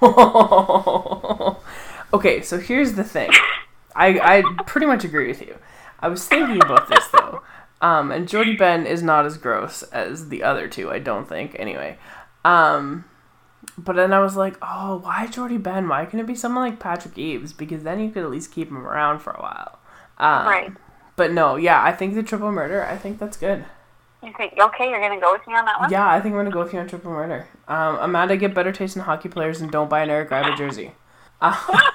okay, so here's the thing. I, I pretty much agree with you. I was thinking about this though. Um, and Jordie Benn is not as gross as the other two, I don't think, anyway. Um, but then I was like, oh, why Jordie Benn? Why can't it be someone like Patrick Eaves? Because then you could at least keep him around for a while. Um, Right. But no, yeah, I think the triple murder, I think that's good. You think okay? You're gonna go with me on that one? Yeah, I think we're gonna go with you on triple murder. Um, Amanda, get better taste in hockey players and don't buy an Eric Gryba jersey. Uh,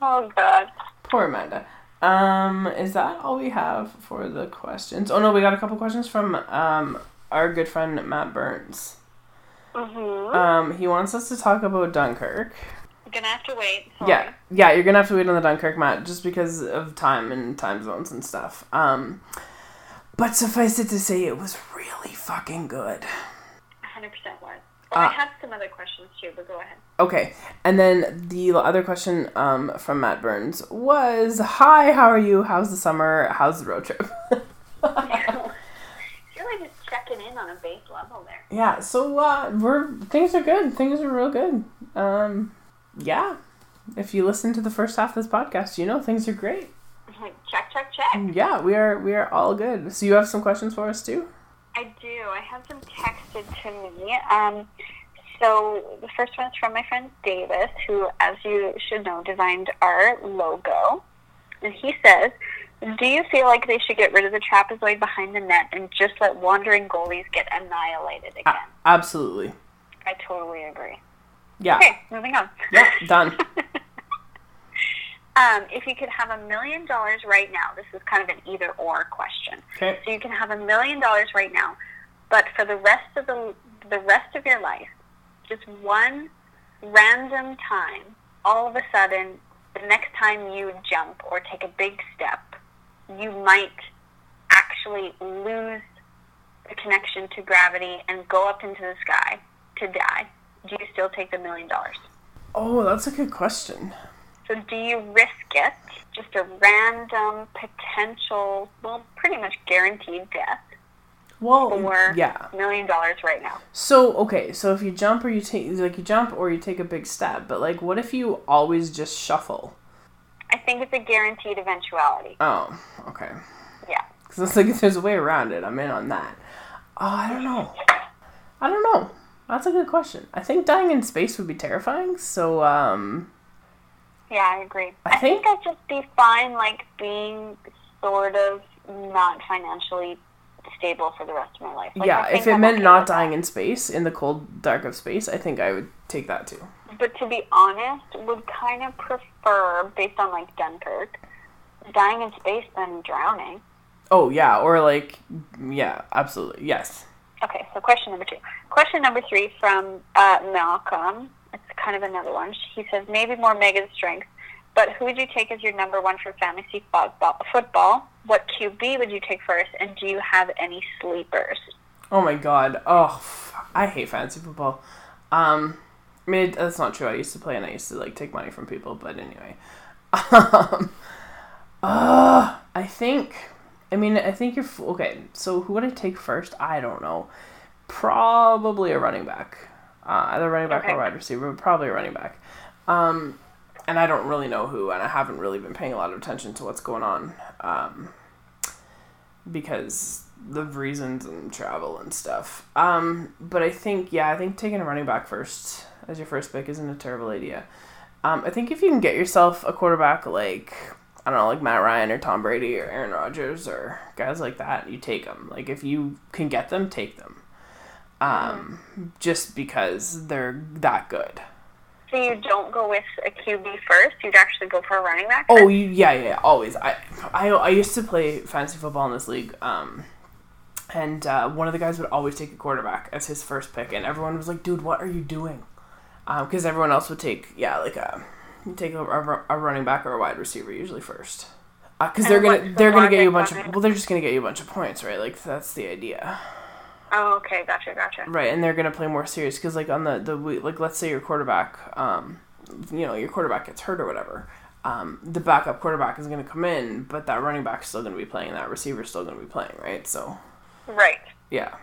Oh God. poor Amanda. Um, is that all we have for the questions? Oh no, we got a couple questions from um our good friend Matt Burns. Mhm. Um, he wants us to talk about Dunkirk. Gonna have to wait. Sorry. Yeah, yeah, you're gonna have to wait on the Dunkirk Matt just because of time and time zones and stuff. Um, but suffice it to say, it was really fucking good. 100 percent was. Well, I Uh, had some other questions too, but go ahead. Okay, and then the other question um, from Matt Burns was, "Hi, how are you? How's the summer? How's the road trip?" You're like just checking in on a base level there. yeah, so uh, we're things are good. Things are real good. Um, yeah, if you listen to the first half of this podcast, you know things are great. Check, check, check. Yeah, we are we are all good. So you have some questions for us too? I do. I have some texted to me. Um, so the first one is from my friend Davis, who, as you should know, designed our logo. And he says, "Do you feel like they should get rid of the trapezoid behind the net and just let wandering goalies get annihilated A- again?" absolutely. I totally agree. Yeah. Okay, moving on. Yeah, done. um, if you could have a million dollars right now, this is kind of an either or question. Okay. So you can have a million dollars right now, but for the rest of the the rest of your life, just one random time, all of a sudden, the next time you jump or take a big step, you might actually lose the connection to gravity and go up into the sky to die. Do you still take the million dollars? Oh, that's a good question. So do you risk it, just a random potential, well, pretty much guaranteed death, Well, for yeah. million dollars right now? So okay, so if you jump or you take like you jump or you take a big step, but like what if you always just shuffle? I think it's a guaranteed eventuality. Oh, okay. Yeah. Because it's like if there's a way around it, I'm in on that. Oh, I don't know. I don't know. That's a good question. I think dying in space would be terrifying. So um, Yeah, I agree. I I think think- I'd just be fine, like, being sort of not financially stable for the rest of my life. Like, yeah, if it I'm meant okay not dying in space in the cold dark of space, I think I would take that too. But to be honest, would kind of prefer, based on, like, Dunkirk, dying in space than drowning. Oh yeah, or like yeah, absolutely yes. Okay, so question number two. Question number three from uh, Malcolm. It's kind of another one. He says maybe more mega strength, but who would you take as your number one for fantasy football? What QB would you take first, and do you have any sleepers? Oh my god. Oh, I hate fantasy football. Um, I mean, that's not true. I used to play and I used to like take money from people, but anyway. Um, uh, I think. I mean, I think you're f- okay. So who would I take first? I don't know. Probably a running back. Uh, either running back Okay. or wide receiver, but probably a running back. Um, and I don't really know who, and I haven't really been paying a lot of attention to what's going on. Um, because of reasons and travel and stuff. Um, but I think yeah, I think taking a running back first as your first pick isn't a terrible idea. Um, I think if you can get yourself a quarterback like I don't know, like Matt Ryan or Tom Brady or Aaron Rodgers or guys like that, you take them. Like if you can get them, take them. Um, just because they're that good. So you don't go with a QB first. You'd actually go for a running back. Oh, you, yeah, yeah, yeah, always. I, I, I used to play fantasy football in this league, um, and uh, one of the guys would always take a quarterback as his first pick, and everyone was like, "Dude, what are you doing?" Because everyone else would take, yeah, like a take a, a, a running back or a wide receiver usually first, because they're gonna the they're gonna get you a bunch of well, they're just gonna get you a bunch of points, right? Like that's the idea. Oh, okay, gotcha, gotcha. Right, and they're gonna play more serious because, like, on the the like, let's say your quarterback, um, you know, your quarterback gets hurt or whatever, um, the backup quarterback is gonna come in, but that running back's still gonna be playing, that receiver's still gonna be playing, right? So, Right. yeah.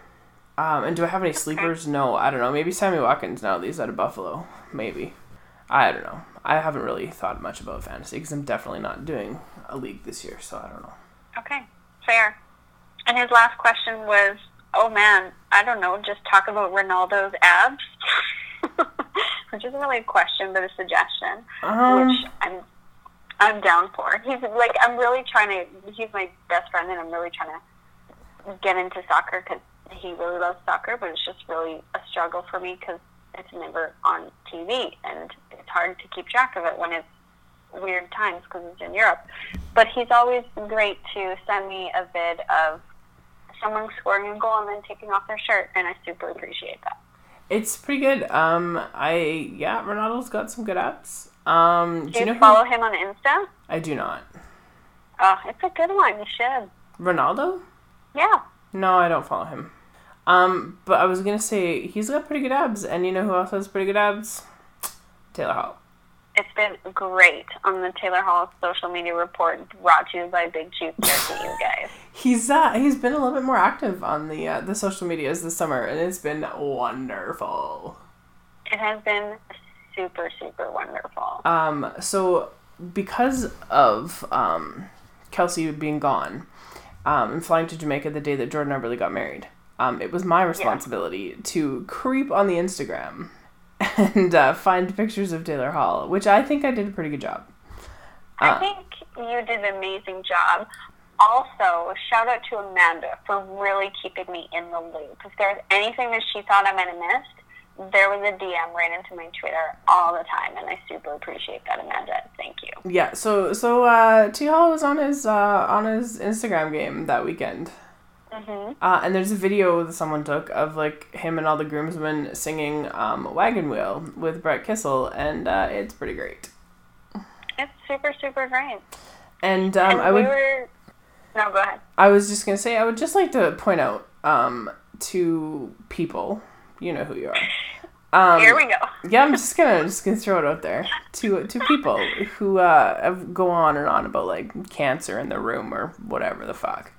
Um, and do I have any sleepers? No, I don't know. Maybe Sammy Watkins now that he's out of Buffalo. Maybe. I don't know. I haven't really thought much about fantasy because I'm definitely not doing a league this year, so I don't know. Okay, fair. And his last question was, "Oh man, I don't know, just talk about Ronaldo's abs," which isn't really a question, but a suggestion. Um, which I'm I'm down for. He's like I'm really trying to. He's my best friend, and I'm really trying to get into soccer because he really loves soccer. But it's just really a struggle for me because it's never on TV, and it's hard to keep track of it when it's weird times because it's in Europe. But he's always great to send me a vid of someone scoring a goal and then taking off their shirt, and I super appreciate that. It's pretty good. Um, I yeah, Ronaldo's got some good apps. Um, do, Do you you know follow who? him on Insta? I do not. Oh, it's a good one. You should. Ronaldo? Yeah. No, I don't follow him. Um, but I was gonna say he's got pretty good abs, and you know who else has pretty good abs? Taylor Hall. It's been great on the Taylor Hall social media report brought to you by Big Cheap Jerky, you guys. He's uh he's been a little bit more active on the uh, the social medias this summer, and it's been wonderful. It has been super, super wonderful. Um, so because of um, Kelsey being gone um, and flying to Jamaica the day that Jordan Eberle got married, um, it was my responsibility to creep on the Instagram and uh, find pictures of Taylor Hall, which I think I did a pretty good job. I Uh, think you did an amazing job. Also, shout out to Amanda for really keeping me in the loop. If there was anything that she thought I might have missed, there was a DM right into my Twitter all the time, and I super appreciate that, Amanda. Thank you. yeah, so so uh, T Hall was on his uh, on his Instagram game that weekend. Hmm Uh, and there's a video that someone took of like him and all the groomsmen singing um, "Wagon Wheel" with Brett Kissel, and uh, it's pretty great. It's super, super great. And um, and I we would, were. No, go ahead. I was just gonna say, I would just like to point out um, to people, you know who you are. Um, Here we go. yeah, I'm just gonna just gonna throw it out there to to people who uh, go on and on about like cancer in the room or whatever the fuck.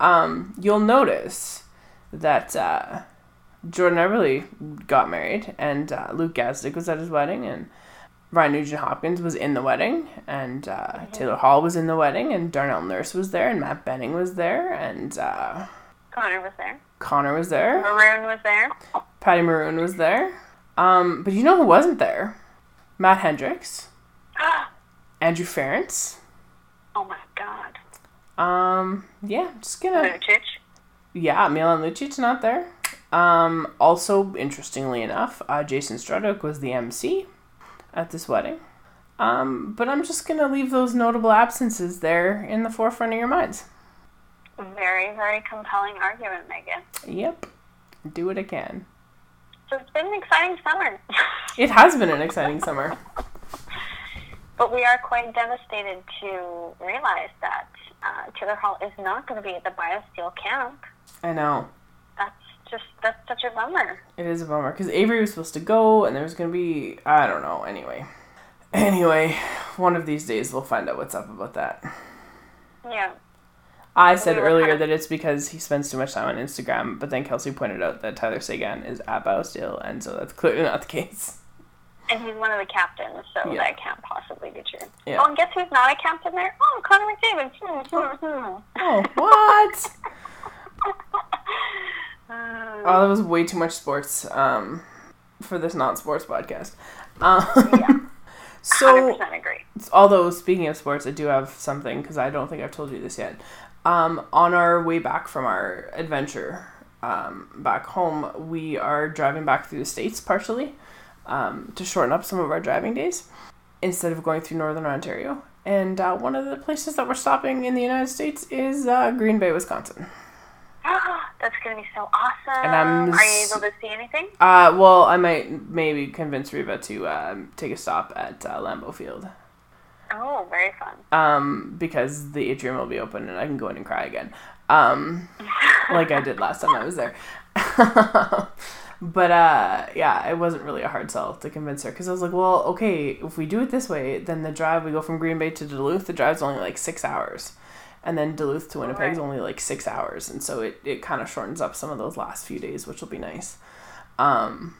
Um, you'll notice that uh, Jordan Eberle got married, and uh, Luke Gazdic was at his wedding, and Ryan Nugent Hopkins was in the wedding, and uh, Taylor Hall was in the wedding, and Darnell Nurse was there, and Matt Benning was there, and uh, Connor was there. Connor was there. Maroon was there. Patty Maroon was there. Um, but you know who wasn't there? Matt Hendricks, Andrew Ference. oh my God. Um, yeah, just gonna. Lucic. Yeah, Milan Lucic not there. Um, also, interestingly enough, uh, Jason Strudwick was the MC at this wedding. Um, but I'm just gonna leave those notable absences there in the forefront of your minds. Very, very compelling argument, Megan. Yep, do it again. So it's been an exciting summer. It has been an exciting summer. but we are quite devastated to realize that uh, Taylor Hall is not going to be at the BioSteel camp. I know. That's just, that's such a bummer. It is a bummer because Avery was supposed to go, and there was gonna be I don't know. Anyway, anyway, one of these days we'll find out what's up about that. Yeah. I said We earlier that it's because he spends too much time on Instagram, but then Kelsey pointed out that Tyler Seguin is at Biosteel, and so that's clearly not the case. And he's one of the captains, so Yeah. that can't possibly be true. Yeah. Oh, and guess who's not a captain there? Oh, Connor McDavid. Hmm, hmm, hmm. Oh, what? Uh, oh, that was way too much sports um, for this non-sports podcast. Um, Yeah. so 100% agree. although speaking of sports, I do have something because I don't think I've told you this yet. Um, on our way back from our adventure um, back home, we are driving back through the states partially um, to shorten up some of our driving days instead of going through northern Ontario. And uh, one of the places that we're stopping in the United States is uh, Green Bay, Wisconsin. That's going to be so awesome. And I'm Are you able to see anything? Uh, well, I might maybe convince Reba to uh, take a stop at uh, Lambeau Field. Oh, very fun. um, because the atrium will be open and I can go in and cry again, um, like I did last time I was there. but uh, yeah, it wasn't really a hard sell to convince her because I was like, well, okay, if we do it this way, then the drive we go from Green Bay to Duluth, the drive's only like six hours, and then Duluth to Winnipeg's Right. only like six hours, and so it it kind of shortens up some of those last few days, which will be nice. Um,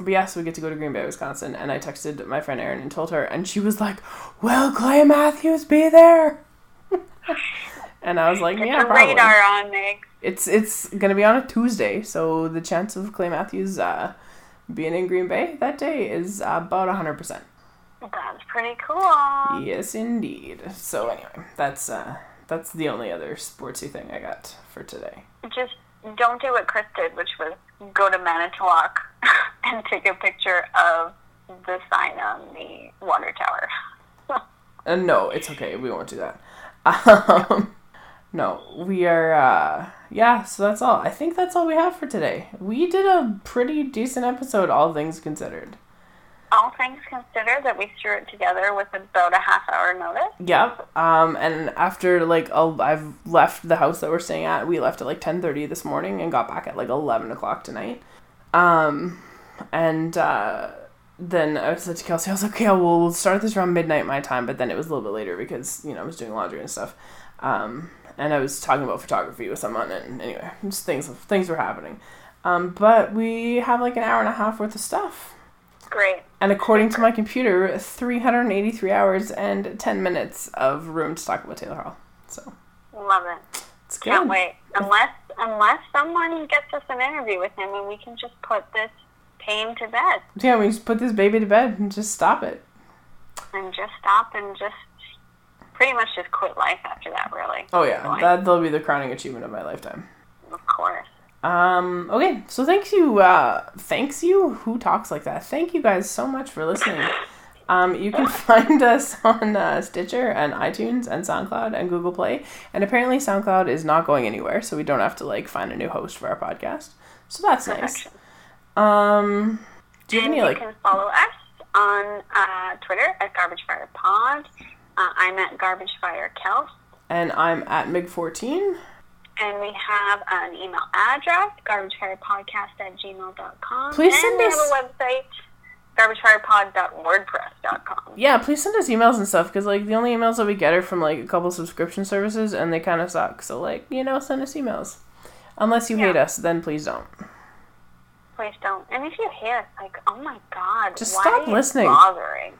but yeah, so we get to go to Green Bay, Wisconsin, and I texted my friend Erin and told her, and she was like, "Will Clay Matthews be there?" and I was like, Get "Yeah, probably." radar on, Meg. It's it's gonna be on a Tuesday, so the chance of Clay Matthews uh, being in Green Bay that day is about hundred percent. That's pretty cool. Yes, indeed. So anyway, that's uh, that's the only other sportsy thing I got for today. Just don't do what Chris did, which was go to Manitowoc and take a picture of the sign on the water tower. Uh, no, it's okay. We won't do that. Um, no, we are. Uh, yeah, so that's all. I think that's all we have for today. We did a pretty decent episode, all things considered. All things considered, that we threw it together with about a half hour notice. Yep. Um, and after like i I've left the house that we're staying at. We left at like ten thirty this morning and got back at like eleven o'clock tonight. Um, and uh, then I said to Kelsey, I was like, okay, well, we'll start this around midnight my time. But then it was a little bit later because you know I was doing laundry and stuff. Um, and I was talking about photography with someone, and anyway, just things things were happening. Um, but we have like an hour and a half worth of stuff. Great. And according to my computer, 383 hours and 10 minutes of room to talk about Taylor Hall. So Love it. it's good. Can't wait. Unless unless someone gets us an interview with him and we can just put this pain to bed Yeah, we just put this baby to bed and just stop it. and just stop and just pretty much just quit life after that. Really. Oh yeah, that that'll be the crowning achievement of my lifetime. Of course. Um, okay, so thanks you, uh, thanks you, who talks like that? Thank you guys so much for listening. Um, you can find us on uh, Stitcher and iTunes and SoundCloud and Google Play. And apparently SoundCloud is not going anywhere, so we don't have to like find a new host for our podcast. So that's nice. Um, do you have And any you like? can follow us on uh, Twitter at Garbage Fire Pod. Uh, I'm at Garbage Fire Kels. And I'm at Mig14. And we have an email address, garbagefirepodcast at gmail.com. Please and send we us- have a website, garbagefirepod.wordpress.com. Yeah, please send us emails and stuff because like the only emails that we get are from like a couple subscription services and they kind of suck. So like you know, send us emails. Unless you hate us, then please don't. Please don't. And if you hear us, like, oh my god, Just stop listening. bothering?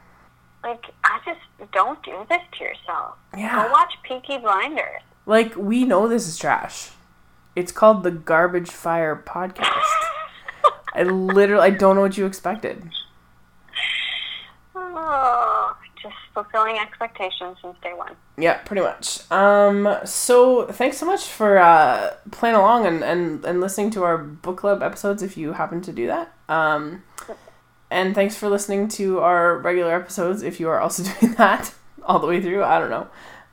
Like, I just don't do this to yourself. Yeah. Go watch Peaky Blinders. Like we know this is trash. It's called the Garbage Fire Podcast. I literally I don't know what you expected. Oh, just fulfilling expectations since day one. Yeah, pretty much. Um, so thanks so much for uh, playing along and, and, and listening to our book club episodes if you happen to do that. Um, and thanks for listening to our regular episodes if you are also doing that all the way through. I don't know.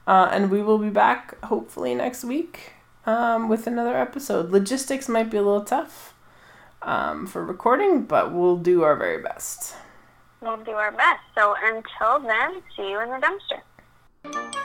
Uh, and we will be back hopefully next week um, with another episode. Logistics might be a little tough um, for recording, but we'll do our very best. We'll do our best. So until then, see you in the dumpster.